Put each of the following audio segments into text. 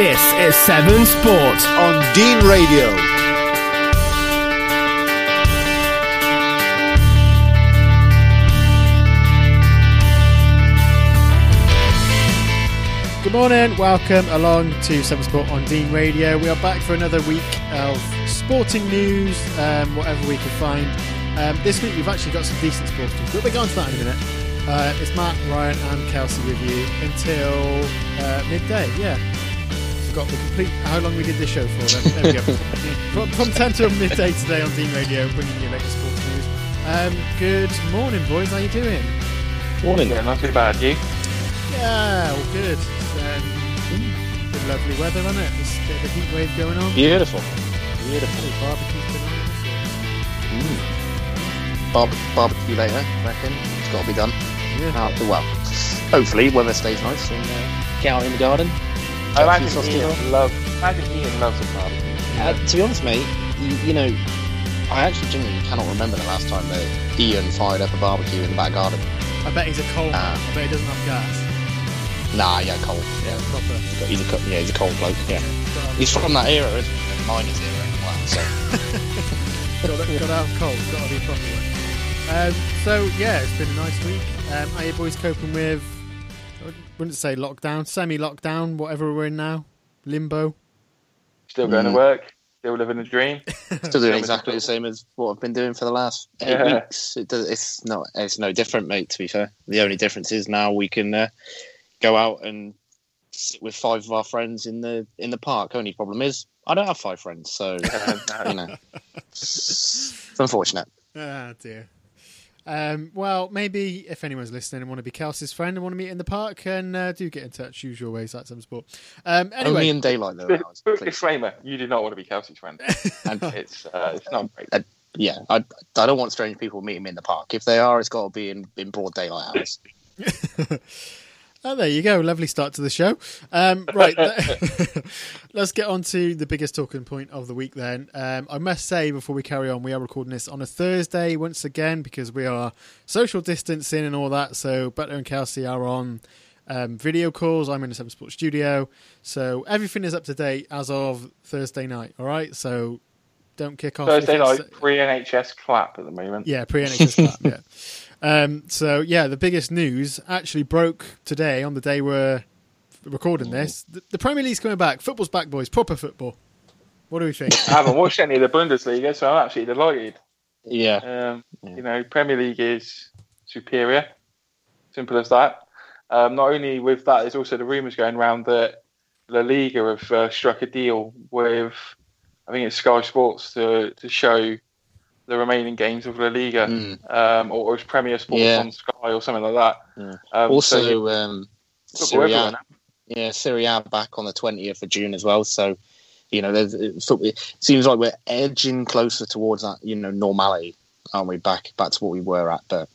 This is Seven Sport. on Dean Radio. Good morning, welcome along to Seven Sport on Dean Radio. We are back for another week of sporting news, um, whatever we can find. Um, this week we've actually got some decent sports news, but we'll go on to that in a minute. Uh, it's Matt, Ryan, and Kelsey with you until uh, midday. Yeah, forgot the complete how long we did this show for. Then. There we go. from, from ten till midday today on Dean Radio, bringing you latest sports news. Um, good morning, boys. How you doing? Morning. Yeah, not too bad. You? Yeah, all good. Um, good lovely weather, isn't it? There's a bit of a heat wave going on. Beautiful. Beautiful. Barbecue's been on. Mm. Bar- barbecue later, I reckon. It's got to be done. so- Yeah. After, well, hopefully weather stays nice and uh, get out in the garden. I Get a few imagine sausages Ian on. love. Imagine Ian loves a barbecue. Uh, to be honest, mate, you, you know, I actually genuinely cannot remember the last time that Ian fired up a barbecue in the back garden. I bet he's a coal. Ah. I bet he doesn't have gas. Nah, yeah, cold. Yeah, Proper. he's a co- yeah, he's a cold bloke. Yeah, he's from that era, isn't he? The miners era. Well, so got, to, got to have coal. Got to be proper. Um, so yeah, it's been a nice week. Um, how you boys coping with? I wouldn't say lockdown, semi-lockdown, whatever we're in now, limbo. Still going Mm. to work. Still living a dream. still doing exactly the same as what I've been doing for the last eight Yeah. weeks. It does, it's not. It's no different, mate. To be fair, the only difference is now we can uh, go out and sit with five of our friends in the in the park. Only problem is I don't have five friends, so you know, it's unfortunate. Ah dear. Um, well, maybe if anyone's listening and want to be Kelsey's friend and want to meet in the park, and uh, do get in touch. Usual ways, that's some sport. Um, anyway, Only in daylight though. Alex, Quick please. disclaimer: You do not want to be Kelsey's friend. And, It's uh, it's not great. yeah, I, I don't want strange people meeting me in the park. If they are, it's got to be in, in broad daylight hours. Oh, there you go. Lovely start to the show. Um, right, let's get on to the biggest talking point of the week then. Um, I must say, before we carry on, we are recording this on a Thursday once again because we are social distancing and all that. So, Butler and Kelsey are on um, video calls. I'm in the Seven Sports studio. So, everything is up to date as of Thursday night. All right. So, don't kick off. Thursday night pre NHS clap at the moment. yeah, pre NHS clap. Yeah. Um, so yeah, the biggest news actually broke today on the day we're recording this. The, the Premier League's coming back. Football's back, boys. Proper football. What do we think? I haven't watched any of the Bundesliga, so I'm actually delighted. Yeah, Um, Yeah. You know, Premier League is superior. Simple as that. Um, not only with that, there's also the rumours going around that La Liga have uh, struck a deal with, I think it's Sky Sports to to show the remaining games of La Liga, Mm. um, or, or Premier Sports Yeah. on Sky or something like that. Yeah. Um, also, so um, Serie A, yeah, Serie A back on the twentieth of June as well. So, you know, there's, it seems like we're edging closer towards that, you know, normality, aren't we? Back back to what we were at. But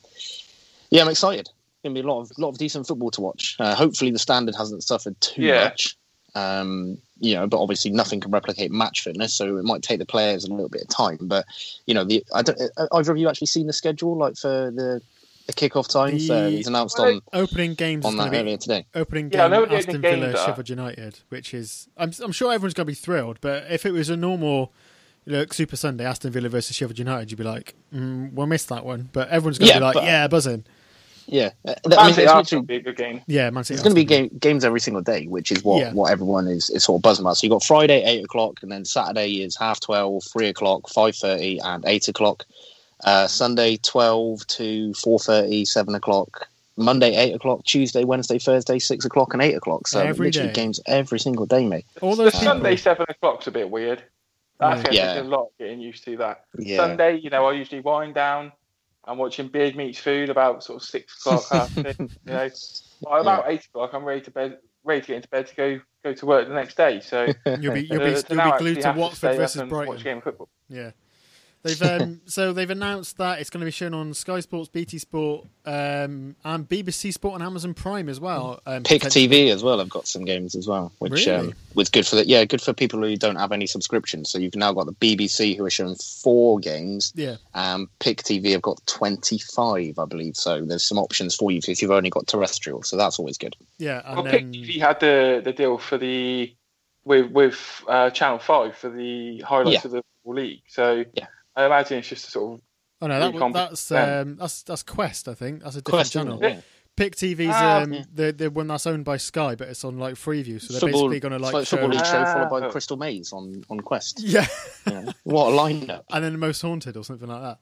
yeah, I'm excited. Gonna be a lot of lot of decent football to watch. Uh, hopefully, the standard hasn't suffered too Yeah. much. Um, you know, but obviously nothing can replicate match fitness, so it might take the players a little bit of time. But you know, the I don't, uh, either of you actually seen the schedule, like for the the kickoff times? Uh, The- it's announced Well, on Opening games on that to be earlier today. opening Yeah, game know what Aston opening Villa, are. Sheffield United, which is I'm I'm sure everyone's going to be thrilled. But if it was a normal. Look, Super Sunday, Aston Villa versus Sheffield United. You'd be like, mm, "We'll miss that one," but everyone's going to Yeah, be like, but- "Yeah, buzzing." Yeah, Uh, I mean, City it's Arsenal literally will be a good game. Yeah, Man City. There's going to be game, games every single day, which is what, Yeah. what everyone is, is sort of buzzing about. So you've got Friday, 8 o'clock, and then Saturday is half 12, 3 o'clock, 5.30, and 8 o'clock. Uh, Sunday, 12 to 4.30, 7 o'clock. Monday, 8 o'clock. Tuesday, Wednesday, Thursday, 6 o'clock, and 8 o'clock. So Every literally day. games every single day, mate. All those people. Sunday seven o'clock's a bit weird. That's going Yeah. a lot getting used to that. Yeah. Sunday, you know, I usually wind down. I'm watching Beard Meets Food about sort of six o'clock. half six, you know, by about eight o'clock, I'm ready to bed, ready to get into bed to go go to work the next day. So You'll be you'll be, you'll be glued to Watford stay versus and Watch Brighton. game of football. Yeah, they've um, so they've announced that it's going to be shown on Sky Sports, BT Sport, um, and BBC Sport and Amazon Prime as well. Um, Pick TV as well. I've got some games as well, which Really? um, was good for the yeah, good for people who don't have any subscriptions. So you've now got the BBC who are showing four games. Yeah, Um, Pick TV have got twenty five, I believe. So there's some options for you if you've only got terrestrial. So that's always good. yeah, and Well, Pick TV had the the deal for the with with uh, Channel Five for the highlights Yeah. of the league. So Yeah. I imagine it's just a sort of Oh no, that, Really that's competent. um, that's that's Quest. I think that's a different Quest, channel. it? Yeah. Pick TV's Ah, um, yeah. the the one that's owned by Sky, but it's on like Freeview, so they're Football, basically going to like, like show. Football League show followed by Ah. Crystal Maze on, on Quest. Yeah, You know, what a lineup! and then the most haunted or something like that.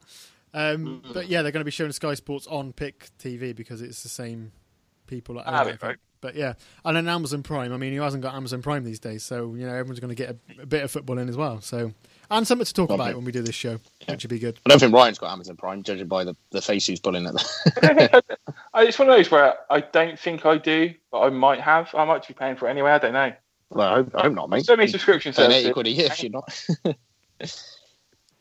Um, Mm. But yeah, they're going to be showing Sky Sports on Pick TV because it's the same people that own Ah, it. I right. But yeah, and then Amazon Prime. I mean, who hasn't got Amazon Prime these days? So you know, everyone's going to get a, a bit of football in as well. So and something to talk Lovely. about when we do this show, which would be good. I don't think Ryan's got Amazon Prime, judging by the, the face he's pulling at the. I, it's one of those where I don't think I do, but I might have. I might be paying for it anyway. I don't know. well, I hope, I hope not, mate. So many subscription Paying services. eighty quid a year if you're not.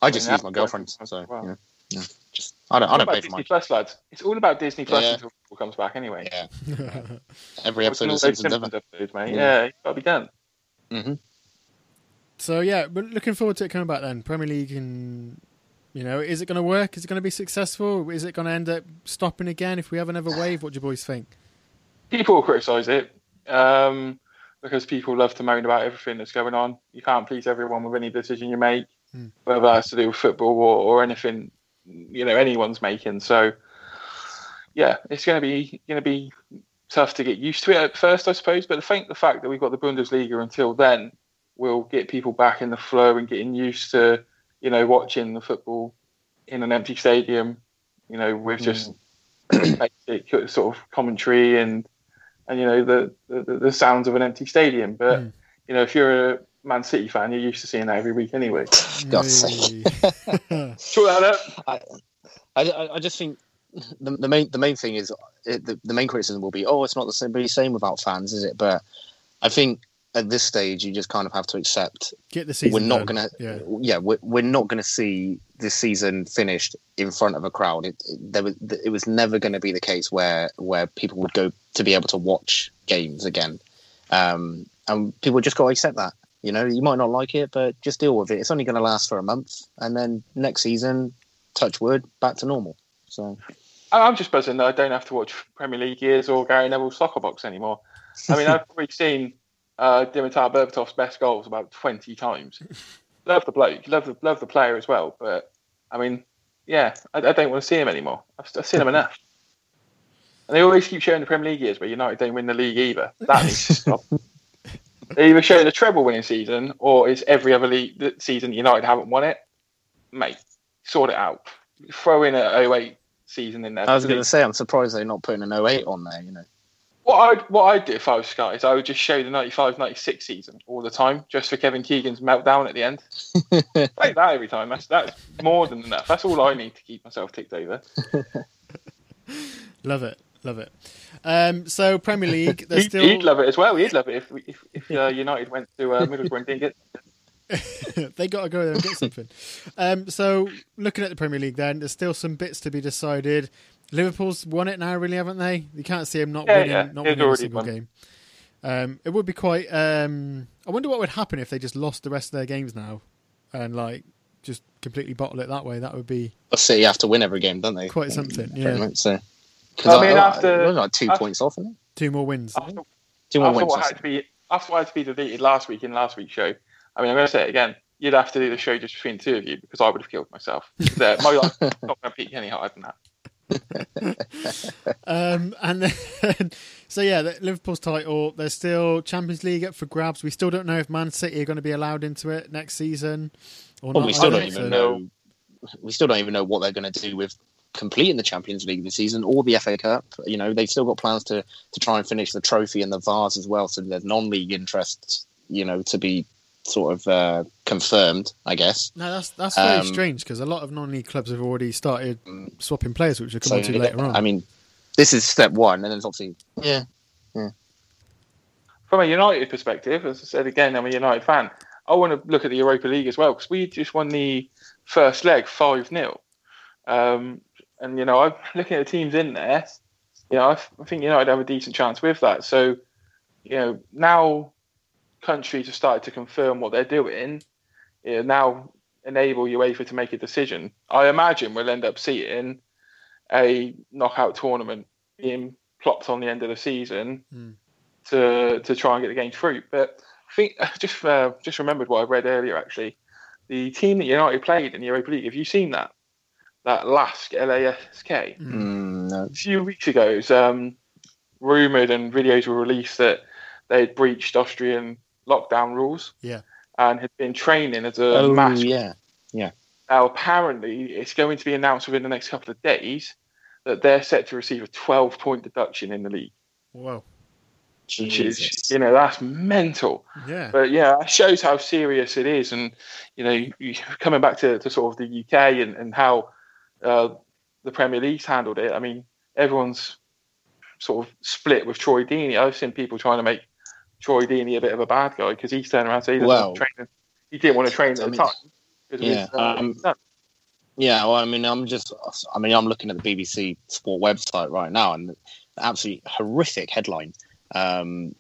I just mean, use my that's girlfriend's, so wow. yeah, yeah. Just I don't I don't pay for Disney mine. Plus, lads. It's all about Disney Plus Yeah. until football comes back anyway. Yeah, every episode all of Simpsons Simpsons ever. episodes, mate. Mm. Yeah, it's got to be done. hmm So yeah, but looking forward to it coming back then. Premier League and you know, is it going to work? Is it going to be successful? Is it going to end up stopping again if we have another wave? What do you boys think? People criticise it um, because people love to moan about everything that's going on. You can't please everyone with any decision you make, Hmm. whether that's to do with football or, or anything you know anyone's making. So yeah, it's going to be going to be tough to get used to it at first, I suppose. But I think the fact that we've got the Bundesliga until then will get people back in the flow and getting used to you know watching the football in an empty stadium. You know, with just basic sort of commentary and and you know the, the the sounds of an empty stadium. But Mm. you know, if you're a Man City fan, you're used to seeing that every week anyway. God's sake. Sure that up. I, I, I just think the, the main the main thing is it, the, the main criticism will be oh it's not the same be same without fans is it but I think at this stage you just kind of have to accept Get the season. we're not done. gonna Yeah. yeah, we're, we're not gonna see this season finished in front of a crowd it, it there was it was never going to be the case where where people would go to be able to watch games again um, and people just got to accept that you know you might not like it but just deal with it it's only going to last for a month and then next season touch wood back to normal so I- I'm just buzzing that I don't have to watch Premier League years or Gary Neville's soccer box anymore. I mean, I've probably seen uh, Dimitar Berbatov's best goals about 20 times. love the bloke, love the love the player as well, but I mean, yeah, I, I don't want to see him anymore. I've, I've seen him enough. And they always keep showing the Premier League years where United don't win the league either. That needs to stop. They either show the treble winning season or it's every other league season United haven't won it. Mate, sort it out. Throw in a 08 season in there. I was going to say, I'm surprised they're not putting an 08 on there. You know, What I'd what I'd do if I was Sky is I would just show the 95-96 season all the time, just for Kevin Keegan's meltdown at the end. Play that every time. That's that's more than enough. That's all I need to keep myself ticked over. Love it. Love it. Um, so Premier League, there's He'd, still he'd love it as well. He'd love it if if, if uh, United went to uh, Middlesbrough and didn't get. they got to go there and get something. Um, so looking at the Premier League, then there's still some bits to be decided. Liverpool's won it now, really, haven't they? You can't see them not Yeah, winning, yeah, not they've winning a single won. game. Um, it would be quite. Um, I wonder what would happen if they just lost the rest of their games now, and like just completely bottle it that way. That would be but City have to win every game, don't they? quite something. Yeah, much, so. I mean, after- they're like two after- points off, isn't it? two more wins. After, Two more after wins. what had to be after what had to be deleted last week in last week's show. I mean, I'm going to say it again. You'd have to do the show just between the two of you because I would have killed myself. There, my life is not going to peak any higher than that. Um, and then, so yeah, Liverpool's title. There's still Champions League up for grabs. We still don't know if Man City are going to be allowed into it next season or Well, not. we still don't even so. know. We still don't even know what they're going to do with completing the Champions League this season or the FA Cup. You know, they've still got plans to to try and finish the trophy and the Vase as well. So there's non-league interests, you know, to be sort of uh, confirmed. I guess. No, that's that's very Um, strange because a lot of non-league clubs have already started swapping players, which we'll come So on to later on. I mean, this is step one, and then it's obviously yeah. From a United perspective, as I said again, I'm a United fan. I want to look at the Europa League as well because we just won the first leg five 0 um, and you know, I'm looking at the teams in there. You know, I, th- I think United have a decent chance with that. So, you know, now countries have started to confirm what they're doing. You know, now enable UEFA to make a decision. I imagine we'll end up seeing a knockout tournament being plopped on the end of the season Hmm. to to try and get the game through. But I think just uh, just remembered what I read earlier. Actually, the team that United played in the Europa League. Have you seen that? That LASK LASK. Mm, no. A few weeks ago, it was um, rumored and videos were released that they had breached Austrian lockdown rules. Yeah. And had been training as a Oh mass yeah. Yeah. Now, apparently, it's going to be announced within the next couple of days that they're set to receive a 12 point deduction in the league, Whoa. which is, you know, that's mental. Yeah. But yeah, it shows how serious it is. And, you know, you, coming back to, to sort of the UK and, and how uh, the Premier League's handled it, I mean, everyone's sort of split with Troy Deeney. I've seen people trying to make Troy Deeney a bit of a bad guy because he's turned around and said he, doesn't Well, train, he didn't want to train at I the time. yeah, uh, um. Yeah, well, I mean, I'm just, I mean, I'm looking at the BBC Sport website right now, and absolutely horrific headline um,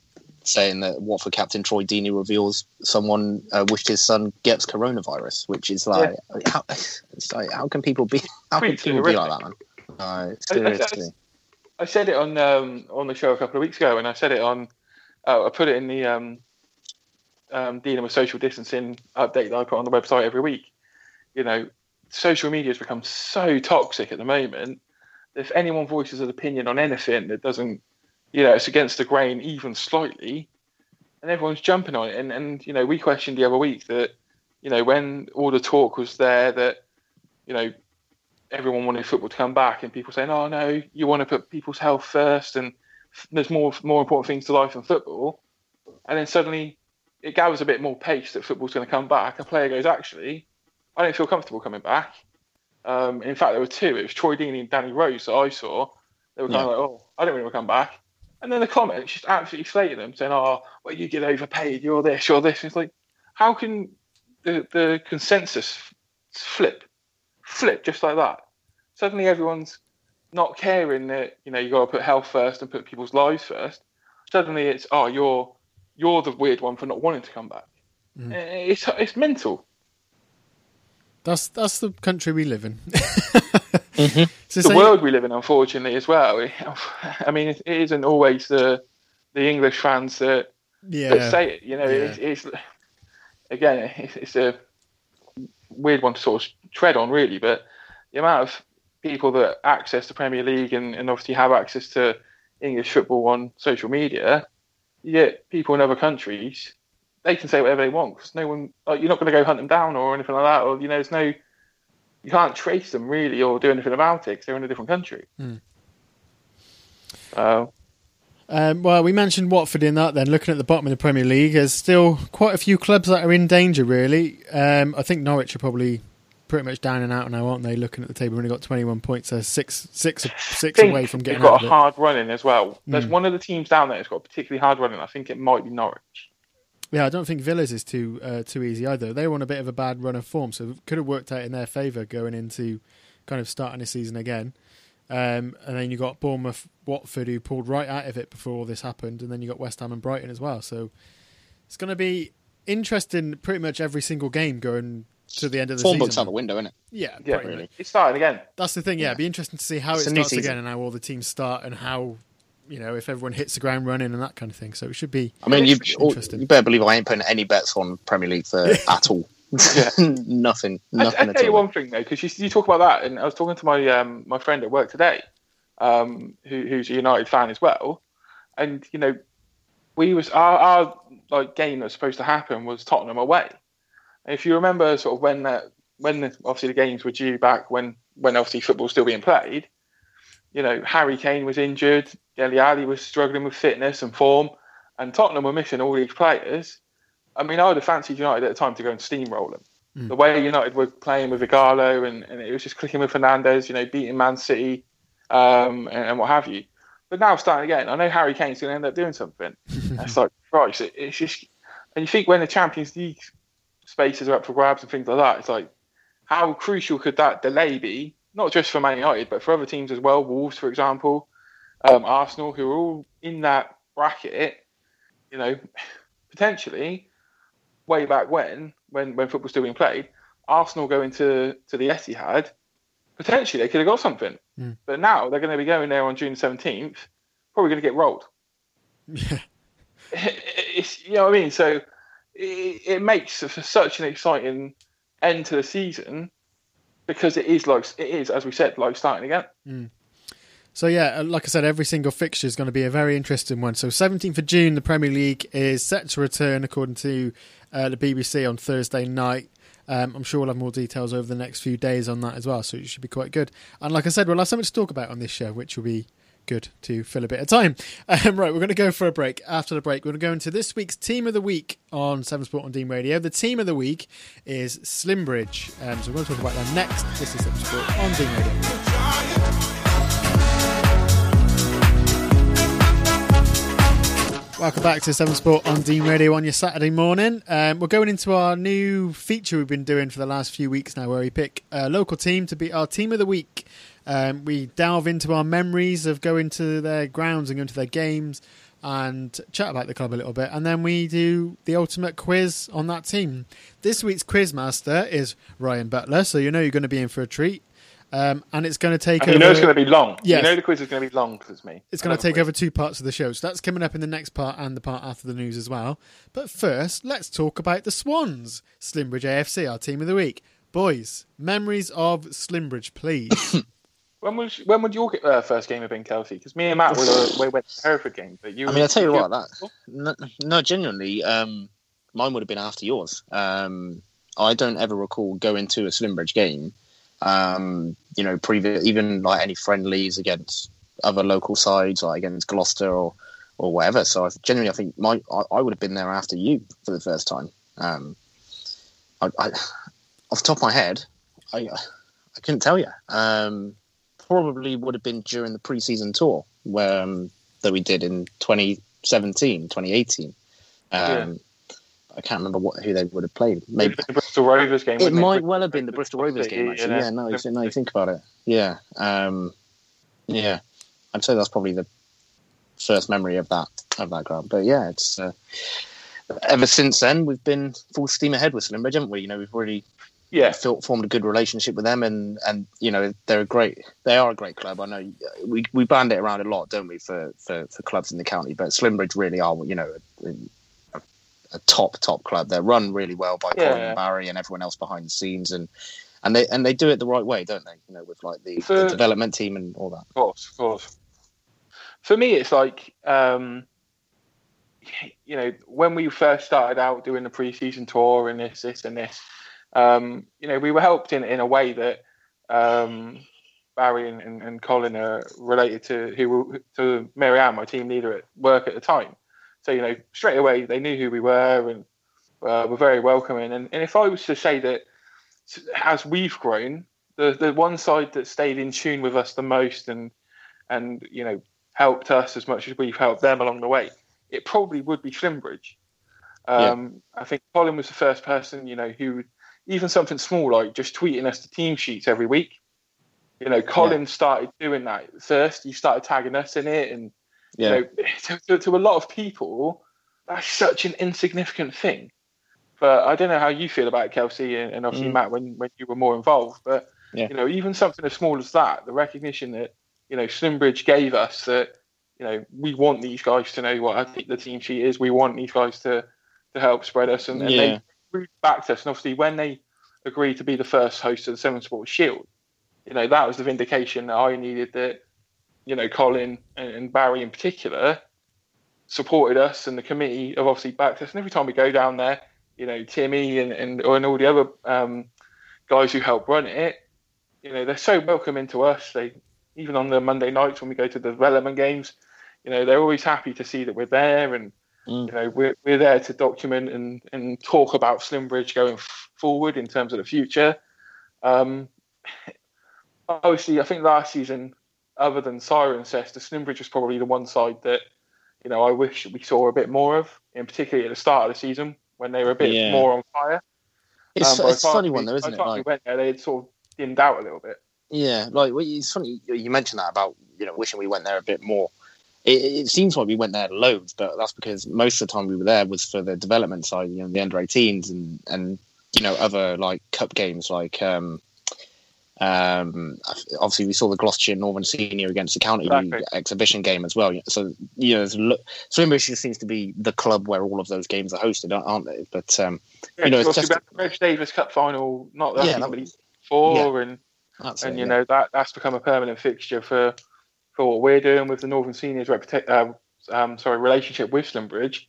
saying that Watford captain Troy Deeney reveals someone uh, wished his son gets coronavirus, which is like, how, it's like, how can people be, how can people be like that, man? No, I- I- seriously. I said it on um, on the show a couple of weeks ago, and I said it on. Uh, I put it in the um, um, dealing with social distancing update that I put on the website every week. You know, social media has become so toxic at the moment. If anyone voices an opinion on anything that doesn't, you know, it's against the grain even slightly, and everyone's jumping on it. And and you know, we questioned the other week that, you know, when all the talk was there that, you know, everyone wanted football to come back, and people saying, "Oh no, you want to put people's health first, and there's more more important things to life than football." And then suddenly, it gathers a bit more pace that football's going to come back. A player goes, "Actually, I don't feel comfortable coming back." Um, in fact, there were two. It was Troy Deeney and Danny Rose that I saw. They were kind Yeah. of like, "Oh, I don't really want to come back." And then the comments just absolutely slated them, saying, "Oh, well, you get overpaid. You're this. You're this." It's like, how can the the consensus flip, flip just like that? Suddenly, everyone's not caring that you know you got to put health first and put people's lives first. Suddenly, it's oh, you're you're the weird one for not wanting to come back. Mm. Eh, It's it's mental. That's that's the country we live in. Mhm. So the world we live in, unfortunately, as well. I mean, it, it isn't always the the English fans that, yeah. that say it. You know, Yeah. it's, it's again, it's, it's a weird one to sort of tread on, really. But the amount of people that access the Premier League and, and obviously have access to English football on social media, you get people in other countries. They can say whatever they want because no one, like, you're not going to go hunt them down or anything like that. Or you know, there's no, you can't trace them really or do anything about it because they're in a different country. Hmm. So Um, well, we mentioned Watford in that. Then looking at the bottom of the Premier League, there's still quite a few clubs that are in danger. Really, um, I think Norwich are probably pretty much down and out now, aren't they? Looking at the table, we've only got 21 points, so six, six, six away from getting they've got a hard run in as well. There's Mm. one of the teams down there that's got a particularly hard run in. I think it might be Norwich. Yeah, I don't think Villas is too uh, too easy either. They were on a bit of a bad run of form, so it could have worked out in their favour going into kind of starting the season again. Um, and then you got Bournemouth, Watford, who pulled right out of it before all this happened, and then you got West Ham and Brighton as well. So it's going to be interesting, pretty much every single game going to the end of the Form season. books out the window, isn't it? Yeah, Yeah, really. much. It's starting again. That's the thing. Yeah, Yeah. it'd be interesting to see how It's it starts again and how all the teams start and how you know if everyone hits the ground running and that kind of thing. So it should be I mean, you, Interesting. you better believe I ain't putting any bets on Premier League for at all. Yeah. nothing, I, nothing I at tell you all. one thing though, because you, you talk about that, and I was talking to my um, my friend at work today, um, who, who's a United fan as well, and you know, we was our, our like game that was supposed to happen was Tottenham away. And if you remember, sort of when that when the, obviously the games were due back when when obviously football was still being played, you know, Harry Kane was injured, Dele Alli was struggling with fitness and form, and Tottenham were missing all these players. I mean, I would have fancied United at the time to go and steamroll them. Mm. The way United were playing with Ighalo and, and it was just clicking with Fernandes, you know, beating Man City um, and, and what have you. But now starting again, I know Harry Kane's going to end up doing something. It's like, Christ, it, it's just. And you think when the Champions League spaces are up for grabs and things like that, it's like, how crucial could that delay be? Not just for Man United, but for other teams as well. Wolves, for example, um, Arsenal, who are all in that bracket. You know, potentially, way back when, when when football still being played, Arsenal going to to the Etihad, potentially they could have got something. Mm. But now they're going to be going there on June seventeenth, probably going to get rolled. yeah. it's you know what I mean. So it, it makes for such an exciting end to the season because it is like it is as we said like starting again. Mm. So yeah, uh, like I said, every single fixture is going to be a very interesting one. So 17th of June, the Premier League is set to return according to uh, the BBC on Thursday night. Um, I'm sure we'll have more details over the next few days on that as well, so it should be quite good. And like I said, we'll have something to talk about on this show, which will be good to fill a bit of time. Um, right, we're going to go for a break. After the break, we're going to go into this week's Team of the Week on 7 Sport on Dean Radio. The Team of the Week is Slimbridge. Um, so we're going to talk about that next. This is 7 Sport on Dean Radio. Welcome back to Seven Sport on Dean Radio on your Saturday morning. Um, we're going into our new feature we've been doing for the last few weeks now, where we pick a local team to be our team of the week. Um, we delve into our memories of going to their grounds and going to their games and chat about the club a little bit, and then we do the ultimate quiz on that team. This week's quiz master is Ryan Butler, so you know you're going to be in for a treat. Um, and it's going to take. And you over, know it's going to be long. Yes. You know the quiz is going to be long because it's me. It's going to take over two parts of the show. So that's coming up in the next part and the part after the news as well. But first, let's talk about the Swans. Slimbridge AFC, our team of the week. Boys, memories of Slimbridge, please. When was when would your uh, first game have been, Kelsey? Because me and Matt were, we went to the Hereford game, but you. I mean, I tell you what, that no, no genuinely, um, mine would have been after yours. Um, I don't ever recall going to a Slimbridge game. Um, you know, previous even like any friendlies against other local sides, like against Gloucester or or whatever. So I, genuinely, I think my I, I, would have been there after you for the first time. Um, I, I, off the top of my head, I I couldn't tell you. Um, probably would have been during the pre-season tour where um, that we did in 2017, 2018. Um, Yeah. I can't remember what who they would have played. Maybe the Bristol Rovers game. it might well have been the Bristol Rovers game. Actually, yeah. No, you, no, you think about it. Yeah, um, yeah. I'd say that's probably the first memory of that of that ground. But yeah, it's uh, ever since then we've been full steam ahead with Slimbridge, haven't we? You know, we've really Yeah, felt, formed a good relationship with them, and and you know they're a great. They are a great club. I know we we band it around a lot, don't we, for for, for clubs in the county? But Slimbridge really are, you know, a, a top top club. They're run really well by Yeah. Colin and Barry and everyone else behind the scenes, and and they and they do it the right way, don't they? You know, with like the, the development team and all that. of course, of course. For me, it's like um, you know when we first started out doing the pre-season tour and this, this, and this. Um, you know, we were helped in in a way that um, Barry and, and, and Colin are related to who to Mary Ann, my team leader at work at the time. So you know, straight away they knew who we were and uh, were very welcoming. And, and if I was to say that as we've grown, the the one side that stayed in tune with us the most and and you know helped us as much as we've helped them along the way, it probably would be Slimbridge. Um, I think Colin was the first person, you know, who even something small like just tweeting us the team sheets every week. You know, Colin started doing that first. He started tagging us in it, and Yeah, you know, to, to, to a lot of people, that's such an insignificant thing. But I don't know how you feel about it, Kelsey, and, and obviously Mm. Matt when, when you were more involved. But Yeah. you know, even something as small as that, the recognition that you know Slimbridge gave us that you know we want these guys to know what I think the team sheet is. We want these guys to to help spread us, and, and Yeah. they really backed us. And obviously, when they agreed to be the first host of the Seven Sports Shield, you know that was the vindication that I needed. That you know Colin and, and Barry in particular supported us, and the committee have obviously backed us. And every time we go down there, you know Timmy and and, and all the other um, guys who help run it, you know they're so welcoming to us. They even on the Monday nights when we go to the development games, you know they're always happy to see that we're there and Mm. you know we're, we're there to document and, and talk about Slimbridge going f- forward in terms of the future. Um, obviously, I think last season, other than Cirencester, Slimbridge was probably the one side that you know I wish we saw a bit more of, in particularly at the start of the season when they were a bit Yeah. more on fire. it's Um, it's a funny we- one though, isn't it? Like, we went there, they had sort of dimmed out a little bit. Yeah, like it's funny you mentioned that about you know wishing we went there a bit more. It, it seems like we went there loads, but that's because most of the time we were there was for the development side, you know, the under 18s and and you know other like cup games like um Um, obviously, we saw the Gloucestershire Northern Senior against the County Exactly. exhibition game as well. So you know, there's a lo- Slimbridge just seems to be the club where all of those games are hosted, aren't- they? But um, Yeah, You know, it's just- Reg Davis Cup final not that Yeah, yeah, that- before, and that's and it, you yeah. know that that's become a permanent fixture for for what we're doing with the Northern Seniors reputa- um, um, sorry relationship with Slimbridge.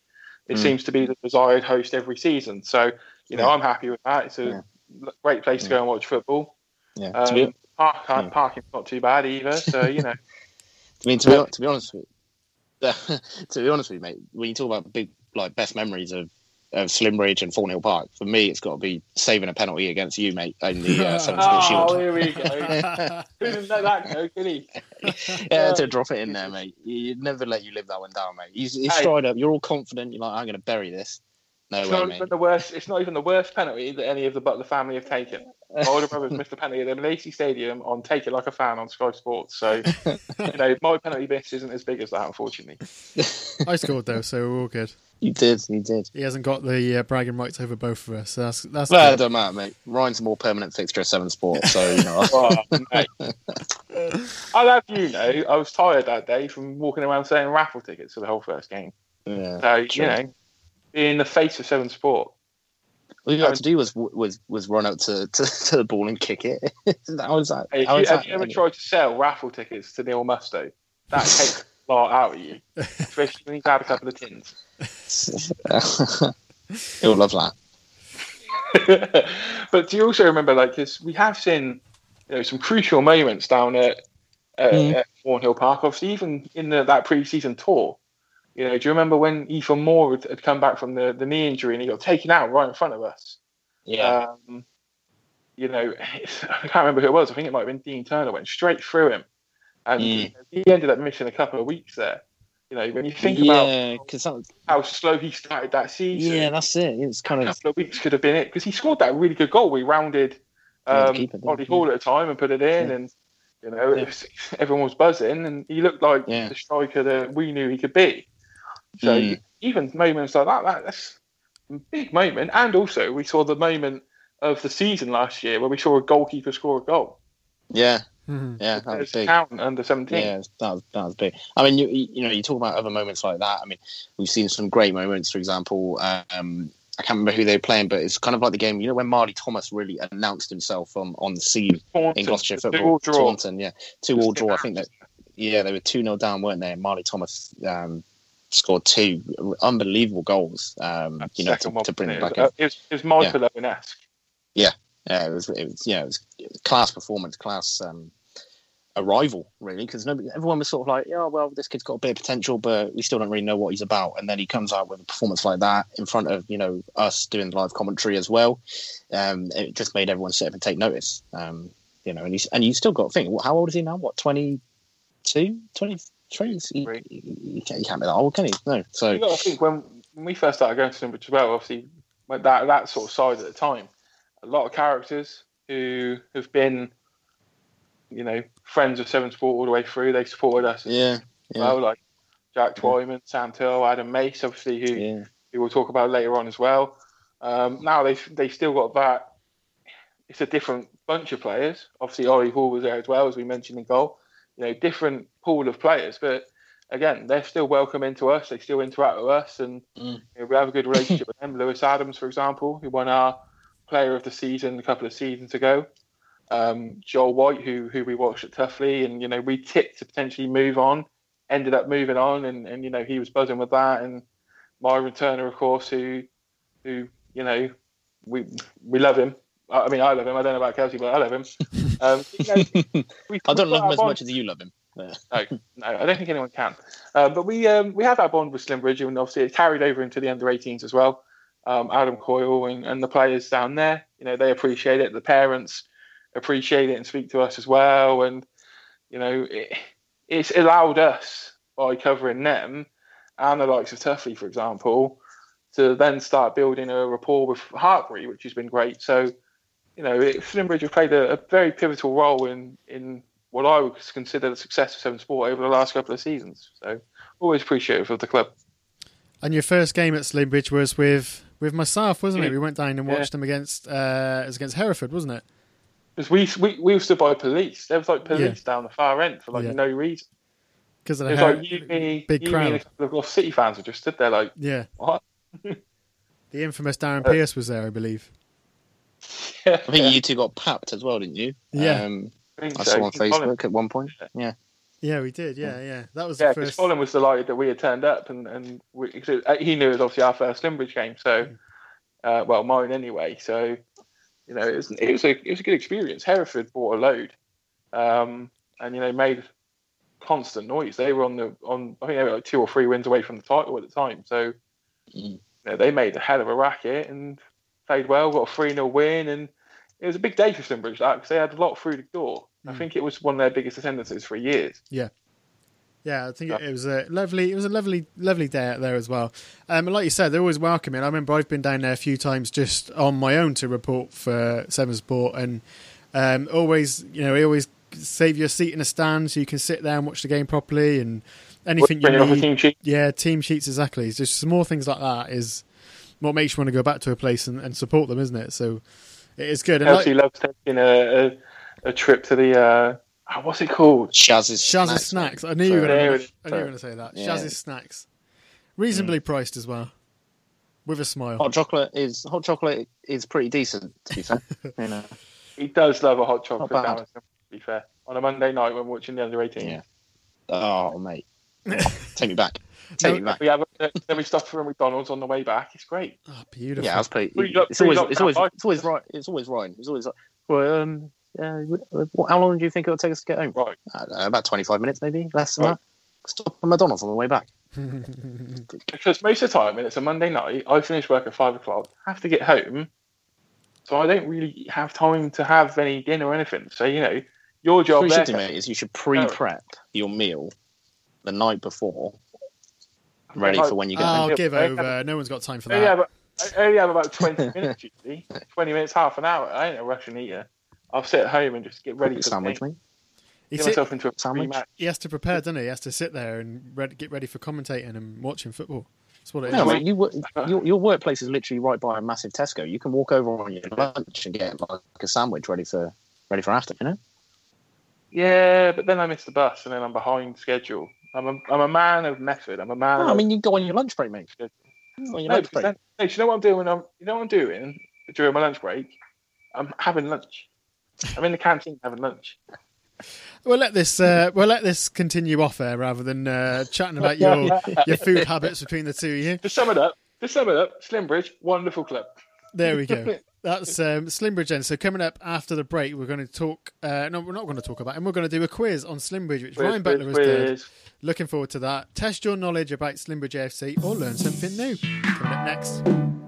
It Mm. seems to be the desired host every season. So you know Yeah. I'm happy with that. It's a Yeah. great place to go and watch football. yeah. Um, park, Yeah. Parking's not too bad either. So you know I mean, to be, to be honest with to be honest with you, mate, when you talk about big like best memories of of Slimbridge and Thornhill Park, for me, it's got to be saving a penalty against you, mate, in the uh, Seven Sport oh Shield. here we go. Who didn't know that go? Could he? Yeah, to drop it in there, mate. You'd never let you live that one down, mate. He's, he's Hey. stride up. You're all confident. You're like, I'm going to bury this. No It's way, not mate. even the worst. It's not even the worst penalty that any of the Butler family have taken. My older brothers missed a penalty at the Lacey Stadium on "Take It Like a Fan" on Sky Sports. So, you know, my penalty miss isn't as big as that, unfortunately. I scored though, so we're all good. You did, you did. He hasn't got the uh, bragging rights over both of us. So that's that's Well, it good. don't matter, mate. Ryan's a more permanent fixture at Seven Sports, so you know. Oh. I'll have you know, I was tired that day from walking around selling raffle tickets for the whole first game. yeah. So, Sure. you know, in the face of Seven Sport. All you had to do was was was run out to, to, to the ball and kick it. how was that? Hey, how you, is have that you ever tried to sell raffle tickets to Neil Musto? That takes lot out of you, especially when he's had a couple of tins. He'll love that. but do you also remember, like, because we have seen, you know, some crucial moments down at, at, Mm. at Thornhill Park. Obviously, even in the, that pre-season tour, you know, do you remember when Ethan Moore had, had come back from the, the knee injury and he got taken out right in front of us? Yeah. Um, you know, I can't remember who it was. I think it might have been Dean Turner. Went straight through him, and he ended up missing a couple of weeks there. You know, when you think about yeah, because how slow he started that season, yeah, that's it. It's kind a of couple of weeks could have been it because he scored that really good goal. We rounded um, keeper Hall at a time and put it in, and you know, it Yeah. was, everyone was buzzing, and he looked like Yeah. the striker that we knew he could be. So Mm. even moments like that, that, that's a big moment. And also, we saw the moment of the season last year where we saw a goalkeeper score a goal. yeah, Mhm. yeah. That was It's big. count under seventeen. Yeah, that was that was big. I mean, you you know, you talk about other moments like that. I mean, we've seen some great moments. For example, um, I can't remember who they were playing, but it's kind of like the game. You know, when Marley Thomas really announced himself on on the scene Taunton, in Gloucestershire two football. all draw. Taunton, yeah, two all draw. I think that yeah, they were two 0 down, weren't they? And Marley Thomas um, scored two unbelievable goals. Um, you know, to, to bring it it? back up. It was, it was Michael Owen-esque. Yeah, it was. It was. Yeah, it was class performance, class um, arrival, really. Because everyone was sort of like, "Yeah, well, this kid's got a bit of potential, but we still don't really know what he's about." And then he comes out with a performance like that in front of you know us doing live commentary as well. Um, it just made everyone sit up and take notice. Um, you know, and he's and you still got to think, how old is he now? What 22, 23? He, he, can't, he can't be that old, can he? No. So You to think when, when we first started going to as well, obviously that that sort of side at the time. A lot of characters who have been, you know, friends of Seven Sport all the way through. They supported us yeah, yeah, well, like Jack Twyman, Sam Till, Adam Mace, obviously who, yeah, who we'll talk about later on as well. Um, now they they still got that. It's a different bunch of players. Obviously, Ollie Hall was there as well, as we mentioned in goal. You know, different pool of players, but again, they're still welcome into us. They still interact with us, and Mm. you know, we have a good relationship with them. Lewis Adams, for example, who won our Player of the Season a couple of seasons ago. Um, Joel White, who who we watched at Tuffley, and you know, we tipped to potentially move on, ended up moving on, and, and you know, he was buzzing with that. And Myron Turner, of course, who who you know, we we love him. I I mean, I love him. I don't know about Kelsey, but I love him. Um, you know, we, I don't love him as bond- much as you love him. no, no, I don't think anyone can. Uh, but we um, we have that bond with Slimbridge, and obviously it carried over into the under 18s as well. Um, Adam Coyle and, and the players down there, you know, they appreciate it. The parents appreciate it and speak to us as well. And you know, it, it's allowed us by covering them and the likes of Tuffley, for example, to then start building a rapport with Hartpury, which has been great. So, you know, Slimbridge have played a, a very pivotal role in in what I would consider the success of Seven Sport over the last couple of seasons. So always appreciative of the club. And your first game at Slimbridge was with with myself, wasn't it? We went down and Yeah. watched them against uh, it was against Hereford, wasn't it? Because we, we we were stood by police. There was like police down the far end for like Yeah. no reason. because of It was hair- like you, me, big you, crowd. me, and a couple of Lost City fans were just stood there like, yeah, what? the infamous Darren Uh, Pierce was there, I believe. Yeah, I think you two got papped as well, didn't you? Yeah. Um, think I so. saw on Colin- Facebook at one point. Yeah. Yeah, we did. Yeah, yeah, that was Yeah, the because first. Colin was delighted that we had turned up, and and we, 'cause it- he knew it was obviously our first Slimbridge game. So, uh, well, mine anyway. So, you know, it was it was a it was a good experience. Hereford bought a load, um, and you know made constant noise. They were on the on I think they were like two or three wins away from the title at the time. So, Mm. you know, they made a hell of a racket and played well. Got a three 0 win, and it was a big day for Slimbridge that because they had a lot through the door. I Mm. think it was one of their biggest attendances for years. Yeah, Yeah, I think it, was a lovely, it was a lovely, lovely day out there as well. Um, and like you said, they're always welcoming. I remember I've been down there a few times just on my own to report for Seven Sport, and um, always, you know, always save your seat in a stand so you can sit there and watch the game properly, and anything you Bringing off the need. team sheet. Yeah, team sheets exactly. It's just small things like that is what makes you want to go back to a place and, and support them, isn't it? So it is good. And like, loves taking a, a, a trip to the uh, oh, what's it called? Shaz's Shaz's snacks. snacks. I knew you were going to. I is. knew you were going to say that. Yeah. Shaz's snacks, reasonably priced as well, with a smile. Hot chocolate is hot chocolate is pretty decent to be fair. you know. He does love a hot chocolate. Not bad. down at Slimbridge, To be fair, on a Monday night when watching the under 18, Yeah. Oh mate, take me back. Take me back. we have a, then we stop for a McDonald's on the way back. It's great. Oh, beautiful. Yeah, I was pretty. Three It's always, lockdown it's always, lives. it's always right. It's always right. It's always like, well, um, yeah. How long do you think it'll take us to get home? Right. I don't know, about twenty-five minutes, maybe less than Right. that. Stop at McDonald's on the way back. Because most of the time, when it's a Monday night, I finish work at five o'clock, have to get home, so I don't really have time to have any dinner or anything. So you know, your What job you there. should do, mate, is you should pre-prep your meal the night before, ready for when you get Oh, home. Yeah, give I over. No one's got time for I that. only have, I only have about 20 minutes usually. 20 minutes, half an hour. I ain't a Russian eater. I'll sit at home and just get ready for the Sandwich, game. mate. He, Get sit- myself into a Sandwich. pre-match. he has to prepare, doesn't he? He has to sit there and ready, get ready for commentating and watching football. That's what it is. No, mate, you, your, your workplace is literally right by a massive Tesco. You can walk over on your lunch and get like a sandwich ready for ready for after. You know. Yeah, but then I miss the bus and then I'm behind schedule. I'm a, I'm a man of method. I'm a man. No, of, I mean, you go on your lunch break, mate. On your no, lunch break. then, no, do you know what I'm doing? When I'm, you know what I'm doing during my lunch break? I'm having lunch. I'm in the canteen having lunch. We'll let this uh, we'll let this continue off air rather than uh, chatting about your your food habits between the two of you. To sum it up, to sum it up, Slimbridge, wonderful club. There we go. That's um, Slimbridge then. So coming up after the break, we're going to talk. Uh, no, we're not going to talk about, and we're going to do a quiz on Slimbridge, which Ryan Butler has done. Looking forward to that. Test your knowledge about Slimbridge AFC or learn something new. Coming up next.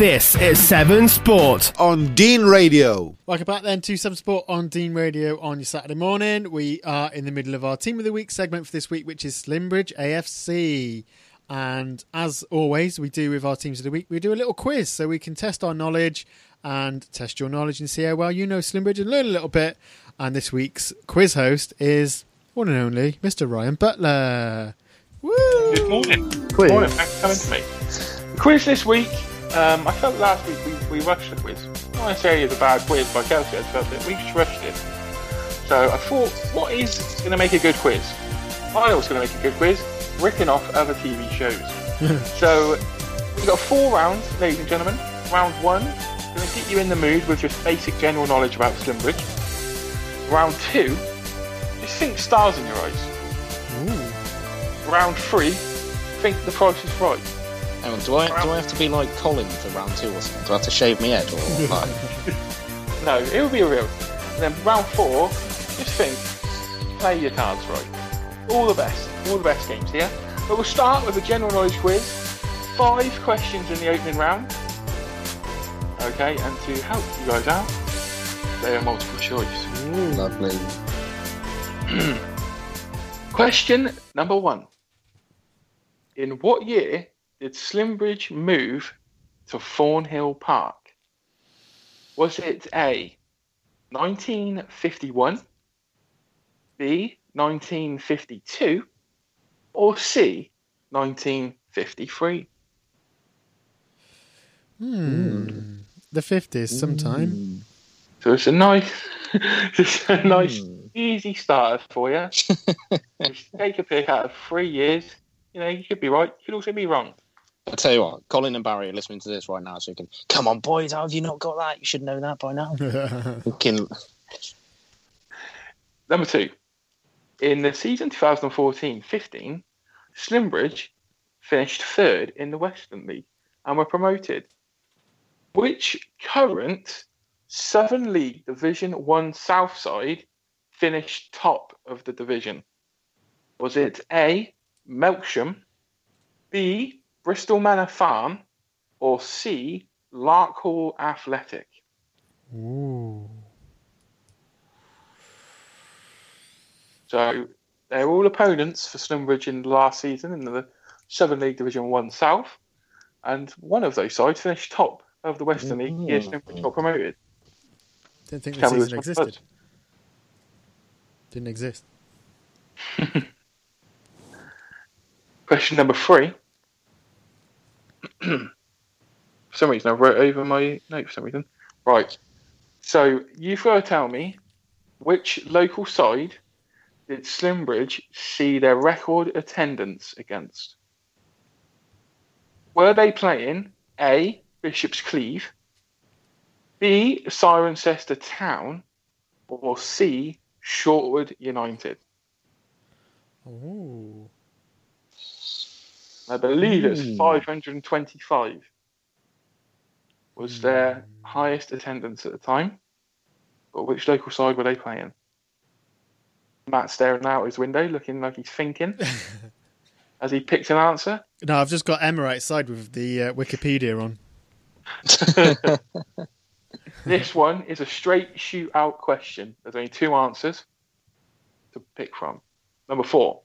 This is Seven Sport. on Dean Radio. Welcome back then to Seven Sport on Dean Radio on your Saturday morning. We are in the middle of our Team of the Week segment for this week, which is Slimbridge AFC. And as always, we do with our Teams of the Week, we do a little quiz so we can test our knowledge and test your knowledge and see how well you know Slimbridge and learn a little bit. And this week's quiz host is one and only Mr. Ryan Butler. Woo! Good morning. Quiz. Morning, thanks for coming to me. The quiz this week, um, I felt last week we, we rushed the quiz. Not necessarily as a bad quiz by Kelsey, I felt that we just rushed it. So I thought, what is going to make a good quiz? I know what's going to make a good quiz. Ripping off other TV shows. so we've got four rounds, ladies and gentlemen. Round one, going to get you in the mood with just basic general knowledge about Slimbridge. Round two, just think stars in your eyes. Round three, think the price is right. Hang on, do I do I have to be like Colin for round two or something? Do I have to shave my head or like? No, it would be real. And then round four, just think, play your cards right. All the best, all the best games here. But we'll start with a general knowledge quiz. Five questions in the opening round. Okay, and to help you guys out, they are multiple choice. Lovely. Question number one. In what year did Slimbridge move to Thornhill Park? Was it A, 1951, B, 1952, or C, 1953? Hmm. The 50s sometime. So it's a nice, it's a nice, easy starter for you. Just take a pick out of three years. You know, you could be right. You could also be wrong. I tell you what, Colin and Barry are listening to this right now, so you can come on, boys. How have you not got that? You should know that by now. Can Number two, in the season 2014-15, Slimbridge finished third in the Western League and were promoted. Which current Southern League Division One South side finished top of the division? Was it A. Melksham, B. Bristol Manor Farm, or C. Larkhall Athletic? Ooh. So they're all opponents for Slimbridge in the last season in the Southern League Division One South, and one of those sides finished top of the Western League. the year Slimbridge got promoted. Didn't think the Tell season which one it existed. Didn't exist. Question number three. For some reason, I wrote over my note for some reason. Right. So you've got to tell me which local side did Slimbridge see their record attendance against? Were they playing A. Bishop's Cleeve, B. Cirencester Town, or C. Shortwood United? Ooh. I believe it's Hmm. 525 was their highest attendance at the time. But which local side were they playing? Matt staring out his window, looking like he's thinking as he picks an answer. No, I've just got Emma outside with the uh, Wikipedia on. This one is a straight shootout question. There's only two answers to pick from. Number four.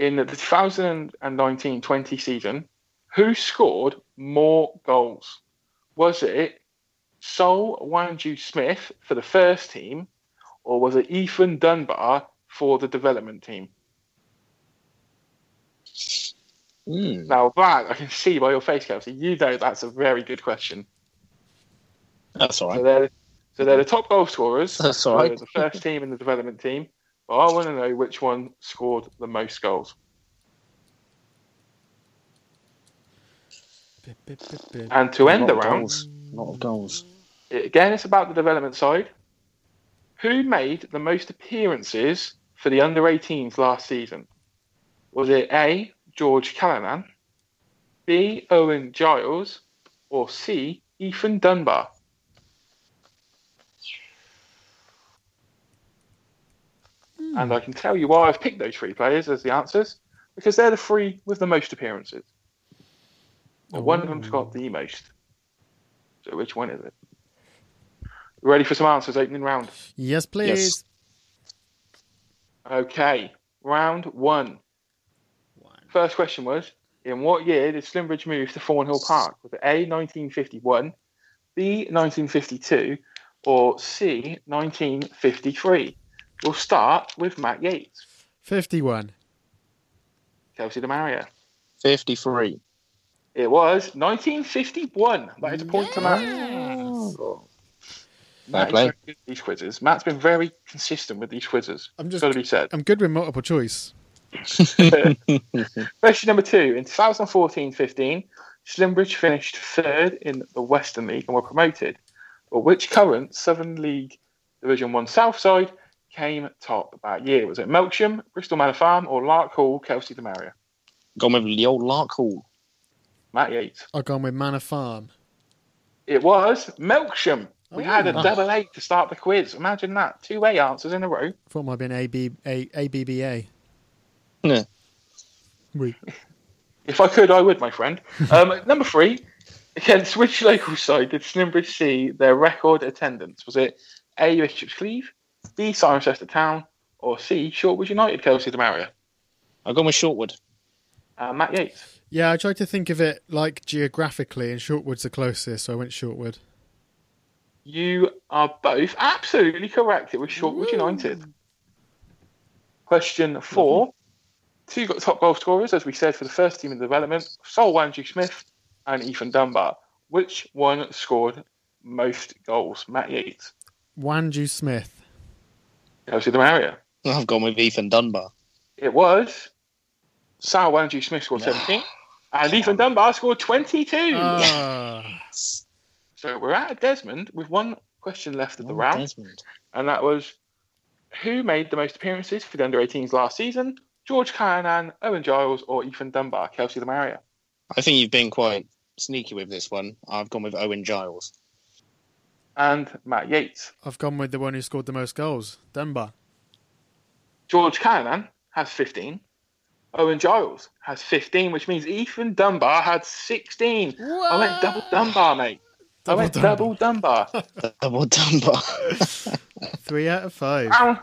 In the 2019 20 season, who scored more goals? Was it Sol Wanju Smith for the first team, or was it Ethan Dunbar for the development team? Mm. Now, that I can see by your face, Kelsey, you know that's a very good question. That's all So right. they're, so they're the top goal scorers. That's all right. The first team and the development team. But I want to know which one scored the most goals. And to end the of round, goals. lot of goals. again, it's about the development side. Who made the most appearances for the under 18s last season? Was it A. George Callanan, B. Owen Giles, or C. Ethan Dunbar? And I can tell you why I've picked those three players as the answers because they're the three with the most appearances. Well, one of them's got the most. So which one is it? Ready for some answers? Opening round. Yes, please. Yes. Okay, round one. First question was: In what year did Slimbridge move to Thornhill Park? Was it A 1951, B 1952, or C 1953? We'll start with Matt Yates, 51. Kelsey DeMaria. 53. It was 1951. That is a point to Matt. Oh. Fair Matt is play. very good at these quizzes. Matt's been very consistent with these quizzes. I'm just- got to be said. I'm good with multiple choice. Question number two. In 2014-15, Slimbridge finished third in the Western League and were promoted. But which current Southern League Division One South side came top that year? Was it Melksham, Bristol Manor Farm, or Larkhall, Kelsey Demaria? Gone with the old Larkhall. Matt Yates. I've gone with Manor Farm. It was Melksham. We had a Oh. double A to start the quiz. Imagine that. Two A answers in a row. thought it might have been AB, A, ABBA. Yeah. Oui. If I could, I would, my friend. Um, number three, against which local side did Slimbridge see their record attendance? Was it A. Bishop's Cleeve, B. Cirencester Town, or C. Shortwood United, Kelsey Demaria? I've gone with Shortwood. Uh, Matt Yates. Yeah, I tried to think of it like geographically, and Shortwood's the closest, so I went Shortwood. You are both absolutely correct. It was Shortwood United. Question four. Two got top goal scorers, as we said, for the first team in development Sol Wanju Smith and Ethan Dunbar. which one scored most goals? Matt Yates. Wanju Smith. Kelsey Maria. I've gone with Ethan Dunbar. It was Sal Wanju Smith scored 17, and Ethan Dunbar scored 22. Ah. So we're at a Desmond with one question left of the Oh, round, Desmond. and that was who made the most appearances for the under 18s last season? George Callanan, Owen Giles, or Ethan Dunbar? Kelsey Maria. I think you've been quite sneaky with this one. I've gone with Owen Giles. And Matt Yates. I've gone with the one who scored the most goals, Dunbar. George Callanan has 15. Owen Giles has 15, which means Ethan Dunbar had 16. I went double Dunbar, mate. I went Double double Dunbar. Double Dunbar. Three out of five. Round-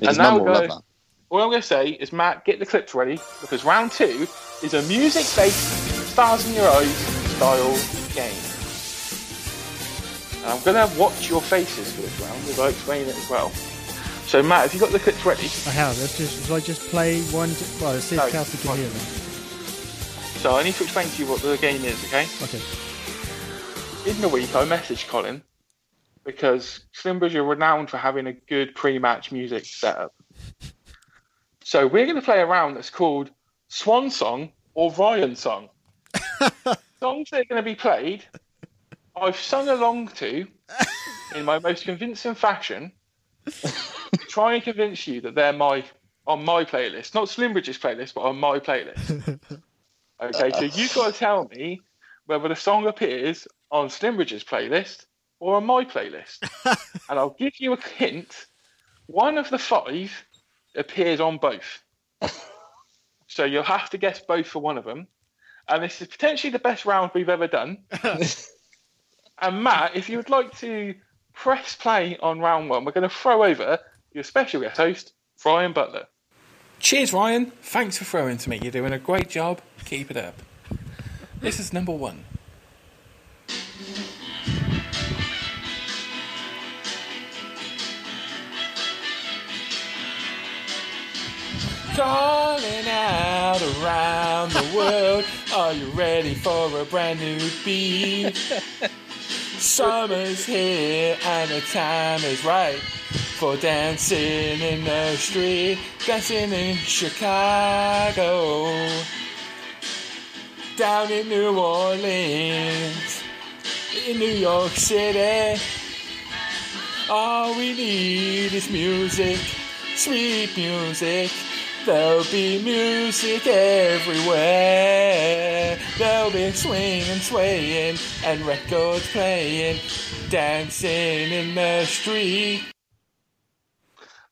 His now mum will go- All I'm going to say is, Matt, get the clips ready because round two is a music based stars in your eyes style game. And I'm going to watch your faces for this round as I explain it as well. So, Matt, have you got the clips ready? I have. Let's just, shall I just play one? Well, let's see if No, Kelsey can fine. hear them. So, I need to explain to you what the game is, okay? Okay. in the week, I messaged Colin because Slimbridge are renowned for having a good pre-match music setup. So we're going to play a round that's called Swan Song or Ryan Song. Songs that are going to be played, I've sung along to in my most convincing fashion. to try and convince you that they're my on my playlist, not Slimbridge's playlist, but on my playlist. Okay, so you've got to tell me whether the song appears on Slimbridge's playlist or on my playlist. and I'll give you a hint. One of the five appears on both. so you'll have to guess both for one of them. And this is potentially the best round we've ever done. And Matt, if you would like to press play on round one, we're going to throw over your special guest host, Ryan Butler. Cheers, Ryan. Thanks for throwing to me. You're doing a great job. Keep it up. This is number one. Calling out around the world. Are you ready for a brand new beat? Summer's here and the time is right for dancing in the street, dancing in Chicago, down in New Orleans, in New York City. All we need is music, sweet music. There'll be music everywhere. There'll be swinging, swaying, and records playing, dancing in the street.